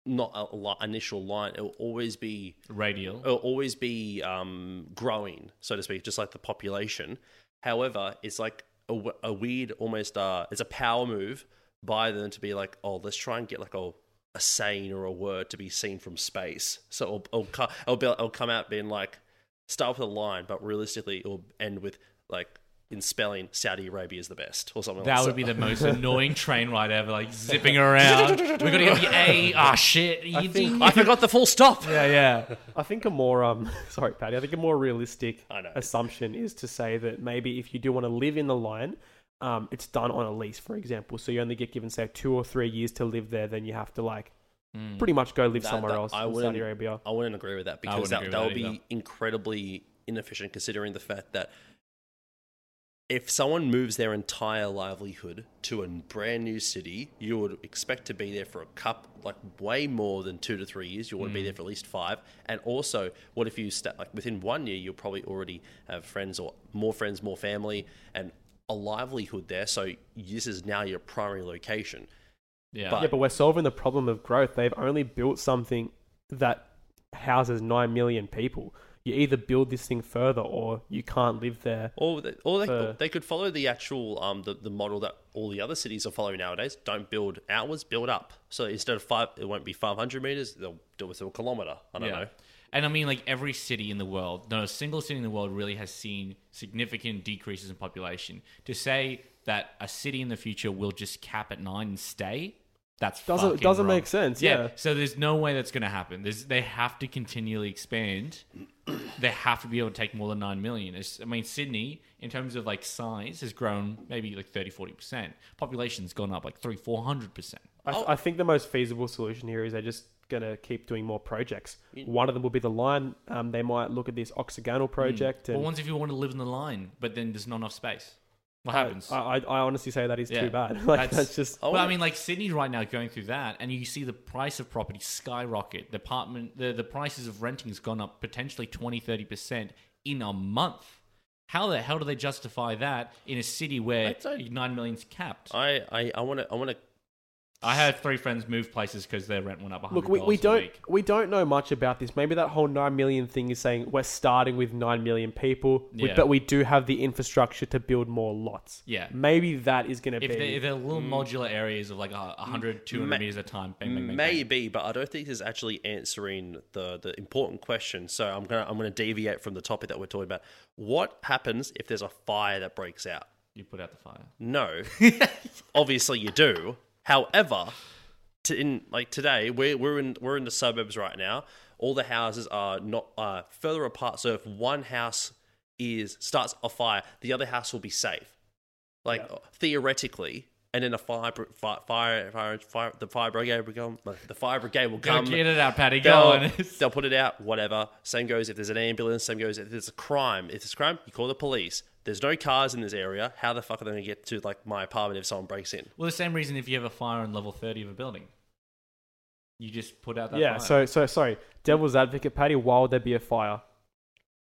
not a li- initial line. It will always be Radial. it'll always be um, growing, so to speak, just like the population. However, it's like a, a weird, almost uh, it's a power move by them to be like, oh, let's try and get like a a saying or a word to be seen from space. So it'll it'll, it'll, be, it'll come out being like start with a line, but realistically it'll end with like in spelling Saudi Arabia is the best or something. Like that like would be the most annoying train ride ever, like zipping around. we got to get the A. Ah, shit. You think- I forgot the full stop. yeah, yeah. I think a more um sorry, Patty. I think a more realistic assumption is to say that maybe if you do want to live in the line, um, it's done on a lease, for example. So you only get given say two or three years to live there. Then you have to like Hmm. pretty much go live That- somewhere that- else I in wouldn't- Saudi Arabia. I wouldn't agree with that because that, that that would be either. incredibly inefficient considering the fact that if someone moves their entire livelihood to a brand new city, you would expect to be there for a cup, like way more than two to three years. You want to be mm. there for at least five. And also, what if you start like within one year, you'll probably already have friends or more friends, more family, and a livelihood there. So this is now your primary location. Yeah. But- Yeah, but we're solving the problem of growth. They've only built something that houses nine million people. You either build this thing further, or you can't live there. Or they, or they, For- they could follow the actual um the, the model that all the other cities are following nowadays. Don't build outwards, build up. So instead of five, it won't be five hundred meters. They'll do it to a kilometer. I don't know. And I mean, like every city in the world, not a single city in the world really has seen significant decreases in population. To say that a city in the future will just cap at nine and stay, that's Doesn't- doesn't wrong. make sense, yeah. So there's no way that's going to happen. There's, they have to continually expand. they have to be able to take more than 9 million. It's, I mean, Sydney, in terms of like size, has grown maybe like 30, 40%. Population's gone up like 3, 400%. I, Oh. Think the most feasible solution here is they're just going to keep doing more projects. One of them will be the line. Um, they might look at this octagonal project. Well, And once if you want to live in the line, but then there's not enough space. What happens? I, I I honestly say that is Yeah. too bad. like That's- that's, just well, I mean, like Sydney right now going through that, and you see the price of property skyrocket. The apartment, the, the prices of renting has gone up potentially 20, 30% in a month. How the hell do they justify that in a city where I don't- 9 million's capped? I I I want to I want to I had three friends move places because their rent went up. $100 Look, we, we a don't week. we don't know much about this. Maybe that whole nine million thing is saying we're starting with nine million people, we- but we do have the infrastructure to build more lots. Yeah. maybe that is going to If be. they're, if they're little mm. modular areas of like a 100, 200 Ma- meters at a time, bang, bang, bang, bang. Maybe, but I don't think this is actually answering the the important question. So I'm gonna I'm gonna deviate from the topic that we're talking about. What happens if there's a fire that breaks out? You put out the fire. No, obviously you do. However, to, in like today, we're we're in we're in the suburbs right now. All the houses are not uh, further apart. So if one house is starts a fire, the other house will be safe. Like theoretically, and then a fire br- fi- fire fire, fire the fire brigade will come. The fire brigade will Go come. get it out, Paddy. Go They'll, on. they'll put it out, whatever. Same goes if there's an ambulance, same goes if there's a crime. If there's a crime, you call the police. There's no cars in this area. How the fuck are they going to get to like my apartment if someone breaks in? well, the same reason if you have a fire on level 30 of a building. You just put out that yeah. fire. So so sorry, devil's advocate, Patty. Why would there be a fire?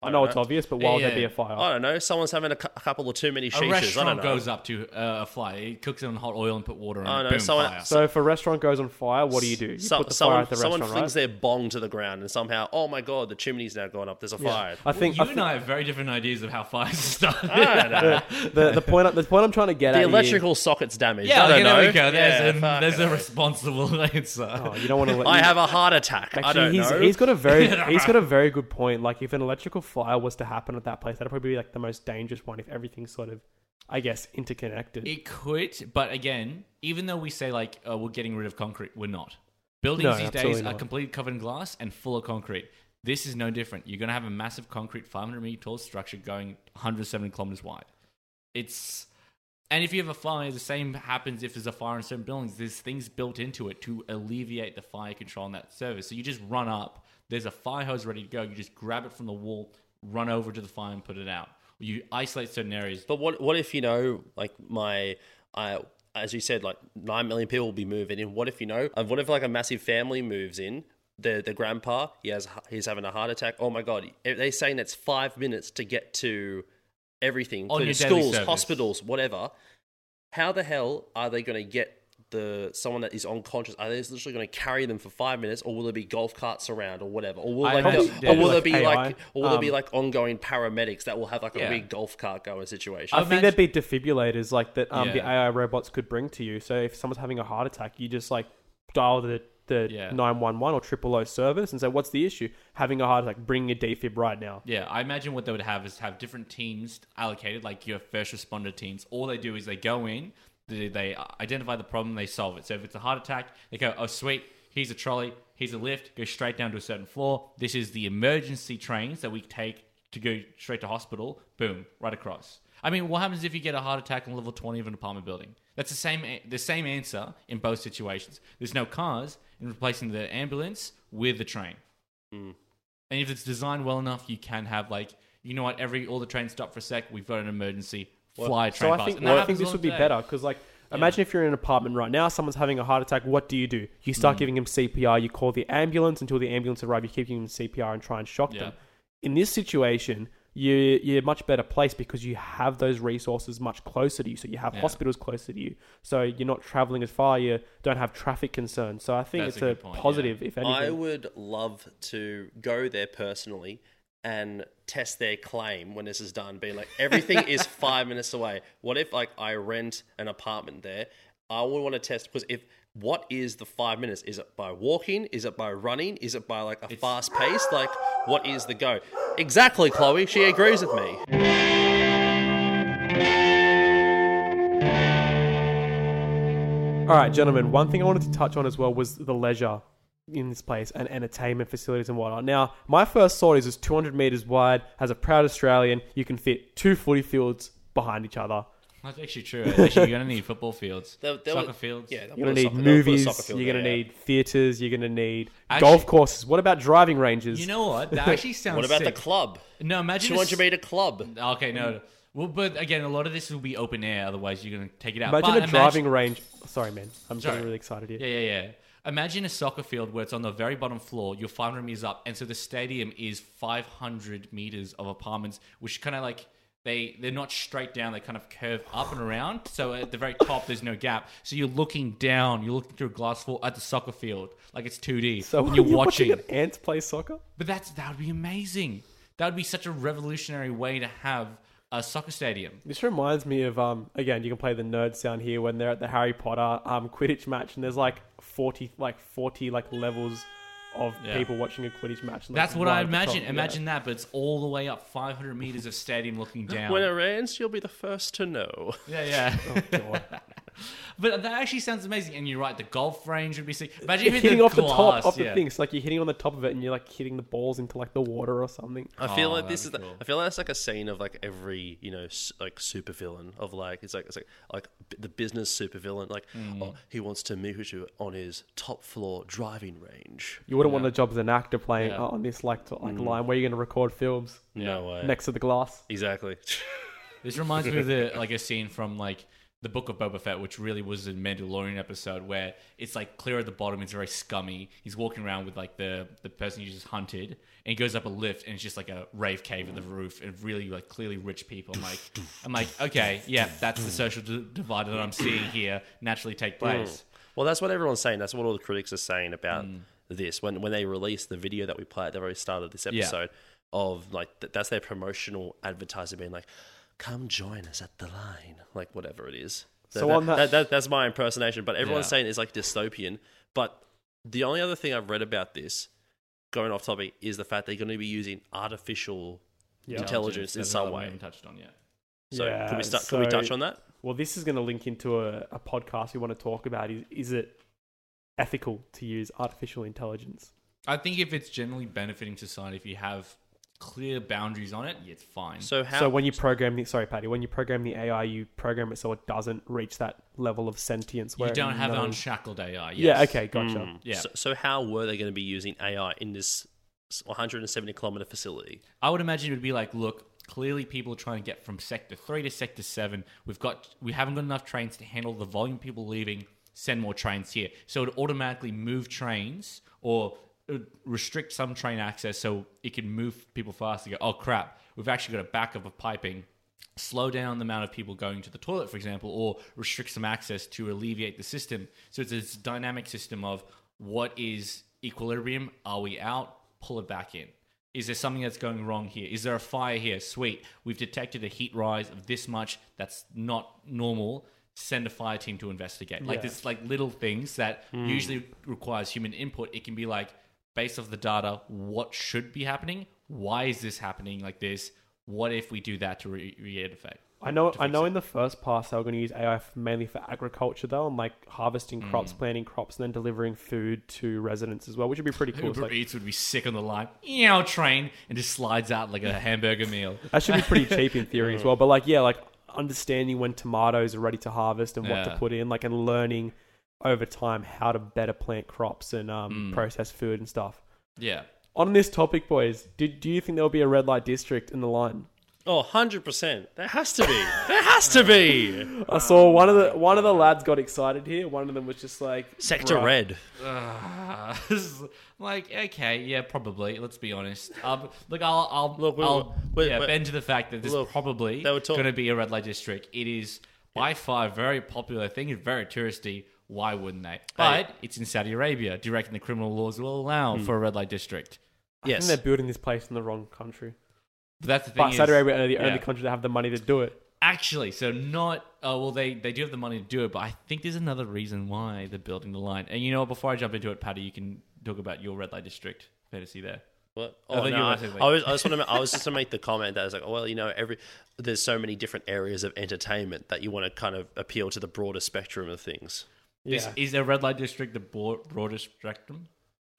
I, I know don't it's obvious, but why would Yeah, there be a fire? I don't know. Someone's having a, cou- a couple of too many a sheeshes. I don't restaurant know. goes up to uh, a fire. It cooks it on hot oil and put water on I it. know, Boom, someone- fire. so if a restaurant goes on fire, what do you do? You So- put the someone fire at the someone restaurant, flings right? their bong to the ground and somehow, oh my god, the chimney's now gone up. There's a fire. I think you I and I have very different ideas of how fires start. I don't know. the the point the point I'm trying to get the at The electrical socket's damaged. yeah, I don't okay, know. there we go. There's, Yeah, a, there's a responsible answer. Oh, you don't want to. I have a heart attack. I don't know. he's got a very he's got a very good point. Like if an electrical fire was to happen at that place, that'd probably be like the most dangerous one if everything's sort of, I guess, interconnected. It could, but again, even though we say like uh, we're getting rid of concrete, we're not. Buildings No, these absolutely days are not. completely covered in glass and full of concrete. This is no different. You're going to have a massive concrete 500 meter tall structure going 170 kilometers wide. It's and if you have a fire, the same happens if there's a fire in certain buildings. There's things built into it to alleviate the fire control in that service. So you just run up. There's a fire hose ready to go. You just grab it from the wall, run over to the fire, and put it out. You isolate certain areas. But what what if you know, like my, I as you said, like nine million people will be moving in. What if you know? What if like a massive family moves in? The the grandpa he has he's having a heart attack. Oh my god! They're saying it's five minutes to get to everything, schools, service. hospitals, whatever. How the hell are they going to get the someone that is unconscious? Are they literally going to carry them for five minutes, or will there be golf carts around, or whatever? Or will, like, imagine- the- yeah, or will there be AI. like, or will there be Um, like ongoing paramedics that will have like a Yeah. big golf cart going situation? I think there'd be defibrillators like that um, the AI robots could bring to you. So if someone's having a heart attack, you just like dial the the Yeah. 911 or triple O service and say, "What's the issue? Having a heart attack. Bring a defib right now." Yeah, I imagine what they would have is have different teams allocated, like your first responder teams. All they do is they go in, they, they identify the problem, they solve it. So if it's a heart attack, they go, oh, sweet, here's a trolley, here's a lift, go straight down to a certain floor. This is the emergency trains that we take to go straight to hospital. Boom, right across. I mean, what happens if you get a heart attack on level 20 of an apartment building? That's the same the same answer in both situations. There's no cars, in replacing the ambulance with the train. Hmm. And if it's designed well enough, you can have like, you know what, every all the trains stop for a sec. We've got an emergency. Fly a train So I think And well, I think this would be day. better because like imagine if you're in an apartment right now, someone's having a heart attack. What do you do? You Mm. start giving him CPR. You call the ambulance until the ambulance arrives. You keep giving them CPR and try and shock Yeah. them. In this situation, you you're much better placed because you have those resources much closer to you. So you have Yeah. hospitals closer to you. So you're not traveling as far. You don't have traffic concerns. So I think That's it's a a, good point, positive, if anything. I would love to go there personally and test their claim when this is done, being like everything is five minutes away. What if like I rent an apartment there? I would want to test because if what is the five minutes? Is it by walking? Is it by running? Is it by like a fast pace? Like what is the go? Exactly, Chloe. She agrees with me. All right, gentlemen. One thing I wanted to touch on as well was the leisure in this place and entertainment facilities and whatnot. Now, my first thought is it's 200 meters wide. As a proud Australian, you can fit two footy fields behind each other. That's actually true. Actually, you're gonna need football fields, There- there soccer was- fields. Yeah, You're gonna need soccer- they'll put a movies. field You're gonna yeah. need theaters. You're gonna need Actually- golf courses. What about driving ranges? You know what? That actually sounds. Like What about sick. the club? No, imagine. a 200 s- meter club. Okay, no. Well, but again, a lot of this will be open air. Otherwise, you're gonna take it out. imagine But a driving range. Sorry, man. I'm Sorry. getting really excited here. Yeah, yeah, yeah. Imagine a soccer field where it's on the very bottom floor. You're 500 meters up, and so the stadium is 500 meters of apartments, which kind of like they they're not straight down. They kind of curve up and around. So at the very top, there's no gap. So you're looking down. You're looking through a glass wall at the soccer field, like it's 2D. So and you're, watching. an ants play soccer. But that's that would be amazing. That would be such a revolutionary way to have a soccer stadium. This reminds me of um again you can play the nerd sound here when they're at the Harry Potter um Quidditch match and there's like forty like forty like levels of Yeah. people watching a Quidditch match. and, like, That's what I at the top, imagine. yeah. Imagine that, but it's all the way up 500 meters of stadium looking down. When it rains, you'll be the first to know. yeah, yeah. Oh, God. but that actually sounds amazing. And you're right, the golf range would be sick. Imagine You're if hitting the off the top of the yeah. thing. It's like you're hitting on the top of it and you're like hitting the balls into like the water or something. I feel Oh, like this is. that'd The. I feel like that's like a scene of like every you know s- like supervillain of like it's like it's like like the business supervillain like Mm. oh he wants to meet you on his top floor driving range. You wouldn't want a job as an actor playing Yeah. uh, on this like to, like line where you're going to record films No way. next to the glass. Exactly. This reminds me of the like a scene from like the Book of Boba Fett, which really was a Mandalorian episode where it's like clear at the bottom, it's very scummy. He's walking around with like the the person he just hunted, and he goes up a lift, and it's just like a rave cave at the roof, and really like clearly rich people. I'm like, I'm like, okay, yeah, that's the social d- divide that I'm seeing here naturally take hmm. place. Well, that's what everyone's saying. That's what all the critics are saying about hmm. this. When when they released the video that we played at the very start of this Yeah. episode, of like th- that's their promotional advertising being like, "Come join us at the line," like whatever it is. So that, on that- that, that- that's my impersonation. But everyone's Yeah. saying it's like dystopian. But the only other thing I've read about this, going off topic, is the fact they're going to be using artificial intelligence in That's some another one we way. haven't touched on yet. So Yeah, can we start? Can we so- touch on that? Well, this is going to link into a, a podcast we want to talk about. Is, is it ethical to use artificial intelligence? I think if it's generally benefiting society, if you have clear boundaries on it, yeah, it's fine. So how? so when you program the sorry, Patty, when you program the AI, you program it so it doesn't reach that level of sentience. Where you don't have knows- unshackled AI. Yeah. Okay. Gotcha. Mm. Yeah. So, so how were they going to be using AI in this 170 kilometer facility? I would imagine it would be like, look, clearly people are trying to get from sector three to sector seven. We've got, we haven't got enough trains to handle the volume of people leaving. Send more trains here. So it automatically move trains or restrict some train access so it can move people faster. Go, oh crap, we've actually got a backup of piping. Slow down the amount of people going to the toilet, for example, or restrict some access to alleviate the system. So it's this dynamic system of what is equilibrium? Are we out? Pull it back in. Is there something that's going wrong here? Is there a fire here? Sweet. We've detected a heat rise of this much. That's not normal. Send a fire team to investigate. Like Yeah. there's like little things that Hmm. usually requires human input. It can be like based off the data, what should be happening? Why is this happening like this? What if we do that to re- re effect? I know. I know. it. In the first pass, they were going to use AI f- mainly for agriculture, though, and like harvesting Mm. crops, planting crops, and then delivering food to residents as well, which would be pretty cool. Uber like- Eats would be sick on the line. Meow train and just slides out like a hamburger meal. that should be pretty cheap in theory as well. But like, yeah, like understanding when tomatoes are ready to harvest and what to put in, like, and learning over time how to better plant crops and um, Mm. process food and stuff. Yeah. On this topic, boys, did do you think there will be a red light district in the line? Oh, 100%. There has to be. There has to be. I saw one of the one of the lads got excited here. One of them was just like Sector "Bruh." Red. Uh, like okay, yeah, probably. Let's be honest. Um, look, I'll, I'll, Look, we- I'll we- yeah, we- bend to the fact that there's Look, probably they talk- going to be a red light district. It is by far a very popular thing. It's very touristy. Why wouldn't they? But it's in Saudi Arabia. Do you reckon the criminal laws will allow Hmm. for a red light district? I think Yes. they're building this place in the wrong country. But that's the thing. But is- Saudi Arabia are the yeah. only country that have the money to do it. Actually, so not. Oh well, they they do have the money to do it, but I think there's another reason why they're building the line. And you know, what, before I jump into it, Patty, you can talk about your red light district fantasy there. What? I Oh, thought you no, were I, saying, like- I was, I was, wanna, I was just to make the comment that I was like, well, you know, every there's so many different areas of entertainment that you want to kind of appeal to the broader spectrum of things. Is, Yeah. is the red light district the broad, broader spectrum?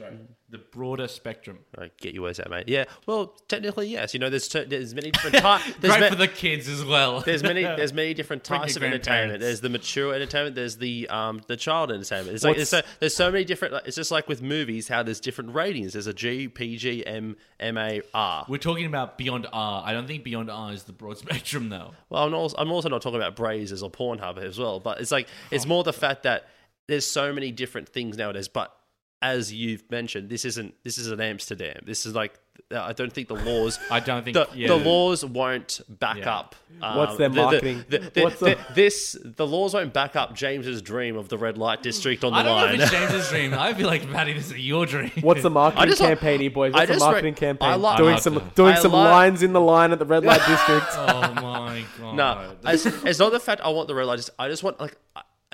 Sorry, the broader spectrum. I get your words out, mate. Yeah. Well, technically, yes. You know, there's t- there's many different types. Great for the kids as well. There's many there's many different Bring types your of entertainment. grandparents. There's the mature entertainment. There's the um the child entertainment. It's like there's so, there's so many different. like, It's just like with movies, how there's different ratings. There's a G, PG, M, M, A, R. We're talking about Beyond R. I don't think Beyond R is the broad spectrum though. Well, I'm also, I'm also not talking about Brazzers or Pornhub as well, but it's like it's more the fact that there's so many different things nowadays. But as you've mentioned, this isn't this isn't Amsterdam. This is like I don't think the laws. I don't think the, yeah. the laws won't back Yeah. up. um, What's their the- the- marketing? the- the- What's the- the- this the laws won't back up James's dream of the red light district on the I don't know line. if it's James's dream. I feel like Maddie, this is your dream. What's the marketing just campaign, you boys? What's the marketing I campaign? like- doing some like doing I some like- lines in the line at the red light district. Oh my god. No, it's, it's not the fact I want the red light. Just, I just want like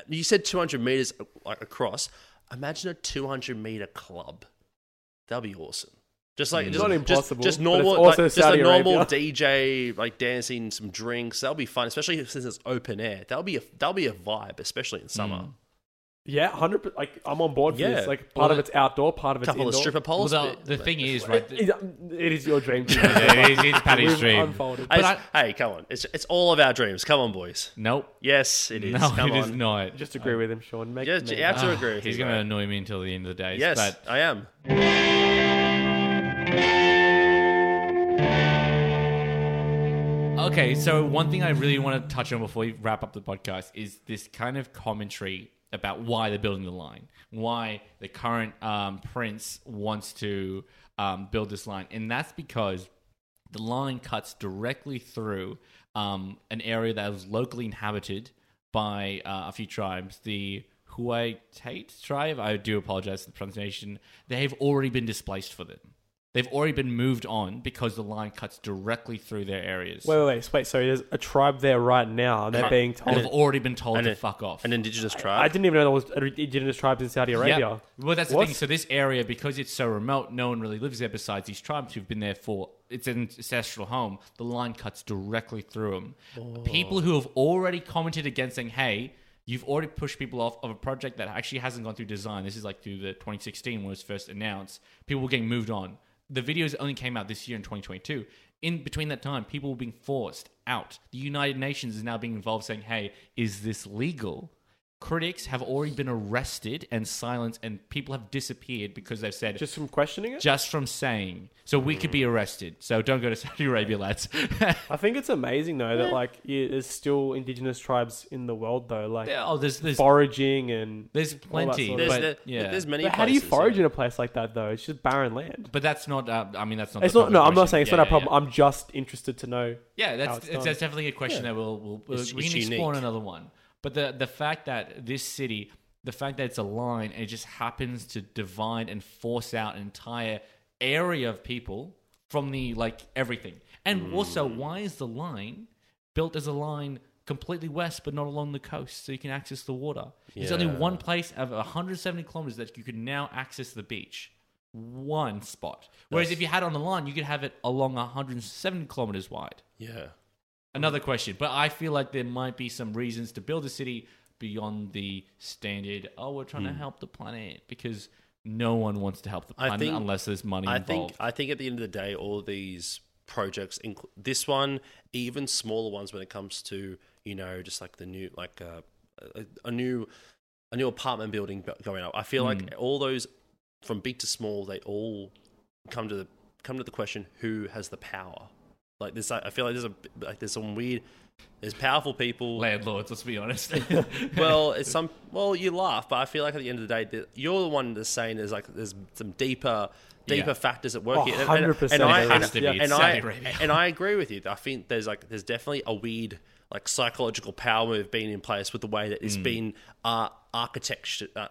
you said, two hundred meters like across. Imagine a two hundred meter club. That'd be awesome. Just like just, Not impossible, Just, but normal, like, just a normal Arabia. DJ like dancing, some drinks. That'll be fun, especially since it's open air. That'll be a that'll be a vibe, especially in summer. Mm. Yeah, hundred. Like I'm on board for Yeah. this. Like part Well, of it's outdoor, part of it's couple indoor. of stripper Well, poles. the, the thing is, right? It, it is your dream. Team. it is, it's Paddy's We've dream. unfolded. Hey, but hey, come on! It's it's all of our dreams. Come on, boys. Nope. Yes, it is. No, come it on. is not. Just agree with him, Sean. Make Yeah, me- you have to Ah, agree with He's you, going to mate. annoy me until the end of the day. Yes, But I am. Okay, so one thing I really want to touch on before we wrap up the podcast is this kind of commentary about why they're building the line, why the current um, prince wants to um, build this line, and that's because the line cuts directly through um, an area that was locally inhabited by uh, a few tribes. The Howeitat tribe, I do apologize for the pronunciation, they have already been displaced for them. They've already been moved on because the line cuts directly through their areas. Wait, wait, wait. Wait, sorry. There's a tribe there right now, they're being told. they've already been told to it- fuck off. An indigenous tribe. I tribe. didn't even know there was indigenous tribes in Saudi Arabia. Yeah. Well, that's the What? thing. So this area, because it's so remote, no one really lives there besides these tribes who've been there for it's an ancestral home. The line cuts directly through them. Oh. People who have already commented against saying, "Hey." You've already pushed people off of a project that actually hasn't gone through design. This is like through the 2016 when it was first announced. People were getting moved on. The videos only came out this year in 2022. In between that time, people were being forced out. The United Nations is now being involved saying, hey, is this legal? Critics have already been arrested and silenced, and people have disappeared because they've said Just from questioning it. just from saying. So we could be arrested. So don't go to Saudi Arabia, lads. I think it's amazing though that like yeah, there's still indigenous tribes in the world though, like oh, there's there's, foraging and. there's plenty, sort of- there's, but there- yeah. there's many. But how do you places, forage yeah. in a place like that though? It's just barren land. but that's not. Uh, I mean, that's not. It's the not. No, topic I'm not question. saying it's Yeah, not a yeah, problem. yeah. I'm just interested to know. Yeah, how that's it's it's, done. that's definitely a question that we'll, we'll, we'll It's- we it's can explore unique. another one. But the the fact that this city, the fact that it's a line and it just happens to divide and force out an entire area of people from the like everything, and also Hmm. why is the line built as a line? Completely west, but not along the coast, so you can access the water. There's only one place of 170 kilometers that you can now access the beach. One spot. Whereas That's- if you had it on the line, you could have it along 170 kilometers wide. Yeah. Another question, but I feel like there might be some reasons to build a city beyond the standard. Oh, we're trying to help the planet because no one wants to help the Hmm. I planet think- unless there's money I involved. think I think at the end of the day, all these projects, this one, even smaller ones, when it comes to you know just like the new like uh, a, a new a new apartment building bu- going up. I feel Hmm. like all those from big to small, they all come to the come to the question who has the power. Like this, I I feel like there's a like there's some weird. There's powerful people. Landlords, let's be honest. well, it's some. Well, you laugh, but I feel like at the end of the day, that you're the one that's saying there's like there's some deeper, deeper Yeah. factors at work Oh, here. And- and- 100% And I, there and, is. Has to be. It's and I, and I agree with you. I think there's like there's definitely a weird like psychological power move being in place with the way that it's Hmm. been uh, architected, uh,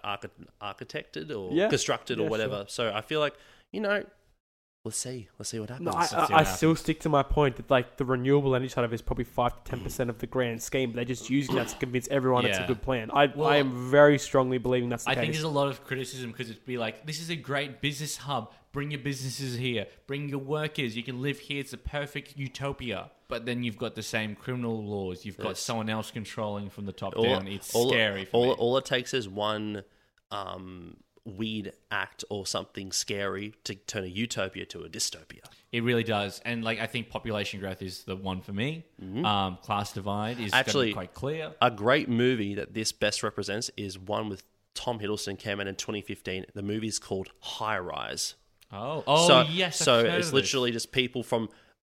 architected or Yeah. constructed or Yeah, whatever. So I feel like you know, let's see, let's see what happens. No, I, I, what I still stick to my point that like the renewable energy side of it is probably five to ten percent of the grand scheme. But they're just using that to convince everyone it's a good plan. I Well, I am very strongly believing that's the I case. think there's a lot of criticism because it'd be like, this is a great business hub. Bring your businesses here. Bring your workers. You can live here. It's a perfect utopia. But then you've got the same criminal laws. You've got Yes. someone else controlling from the top all, down. It's all- scary for all, me. all it takes is one um, weird act or something scary to turn a utopia to a dystopia. It really does, and like I think population growth is the one for me. Um, class divide is Mm-hmm. Actually- quite clear. A great movie that this best represents is one with Tom Hiddleston came out in 2015. The movie's called High Rise. Oh, oh so, yes. So it's literally just people from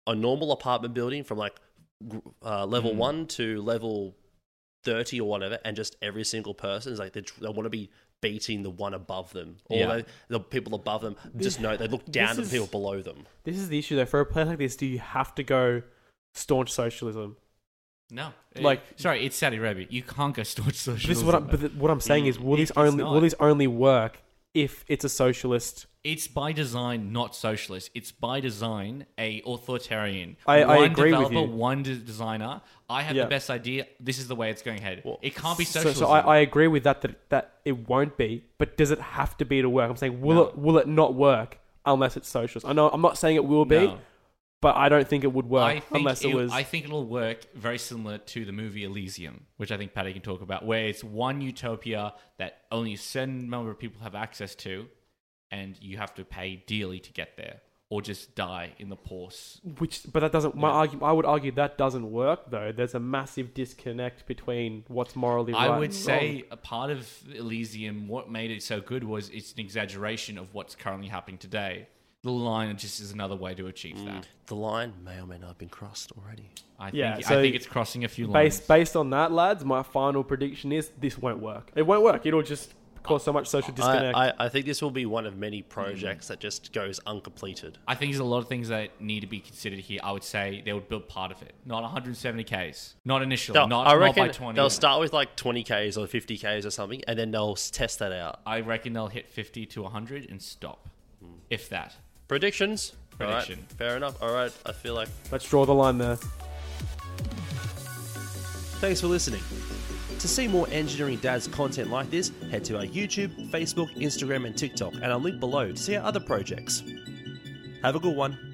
a normal apartment building from like uh, level Mm. one to level 30 or whatever, and just every single person is like they, they want to be beating the one above them, or Yeah. they, the people above them just know they look down at the is- people below them. This is the issue though. For a place like this, do you have to go staunch socialism? No, Like- Uh, sorry, it's Saudi Arabia. You can't go staunch socialism. This is what I'm, but th- what I'm saying is, will It- this only will this only work if it's a socialist? It's by design not socialist. It's by design a authoritarian. I- I one agree with developer, you. one de- designer. I have Yeah. the best idea. This is the way it's going ahead. Well, it can't be So, so I, I agree with that, that that it won't be. But does it have to be to work? I'm saying, will No. it will it not work unless it's socialist? I know I'm not saying it will be, No. But I don't think it would work I think unless it, was. I think it'll work very similar to the movie Elysium, which I think Patty can talk about, where it's one utopia that only a certain number of people have access to, and you have to pay dearly to get there, or just die in the pause. Which, but that doesn't. My Yeah. argument, I would argue that doesn't work though. There's a massive disconnect between what's morally right. I would say a part of Elysium, what made it so good was it's an exaggeration of what's currently happening today. The line just is another way to achieve Mm. that. The line may or may not have been crossed already. I Yeah, think so I think it's crossing a few lines. based based on that, lads, my final prediction is this won't work. It won't work. It'll just cause so much social disconnect. I, I, I think this will be one of many projects that just goes uncompleted. I think there's a lot of things that need to be considered here. I would say they would build part of it, not 170 Ks, not initially, They'll- not, I not by 20. they'll start with like 20 Ks or 50 Ks or something, and then they'll s- test that out. I reckon they'll hit 50 to 100 and stop, if that. Predictions? All right, Prediction. fair enough. All right, I feel like. Let's draw the line there. Thanks for listening. To see more Engineering Dads content like this, head to our YouTube, Facebook, Instagram, and TikTok, and I'll link below to see our other projects. Have a good one.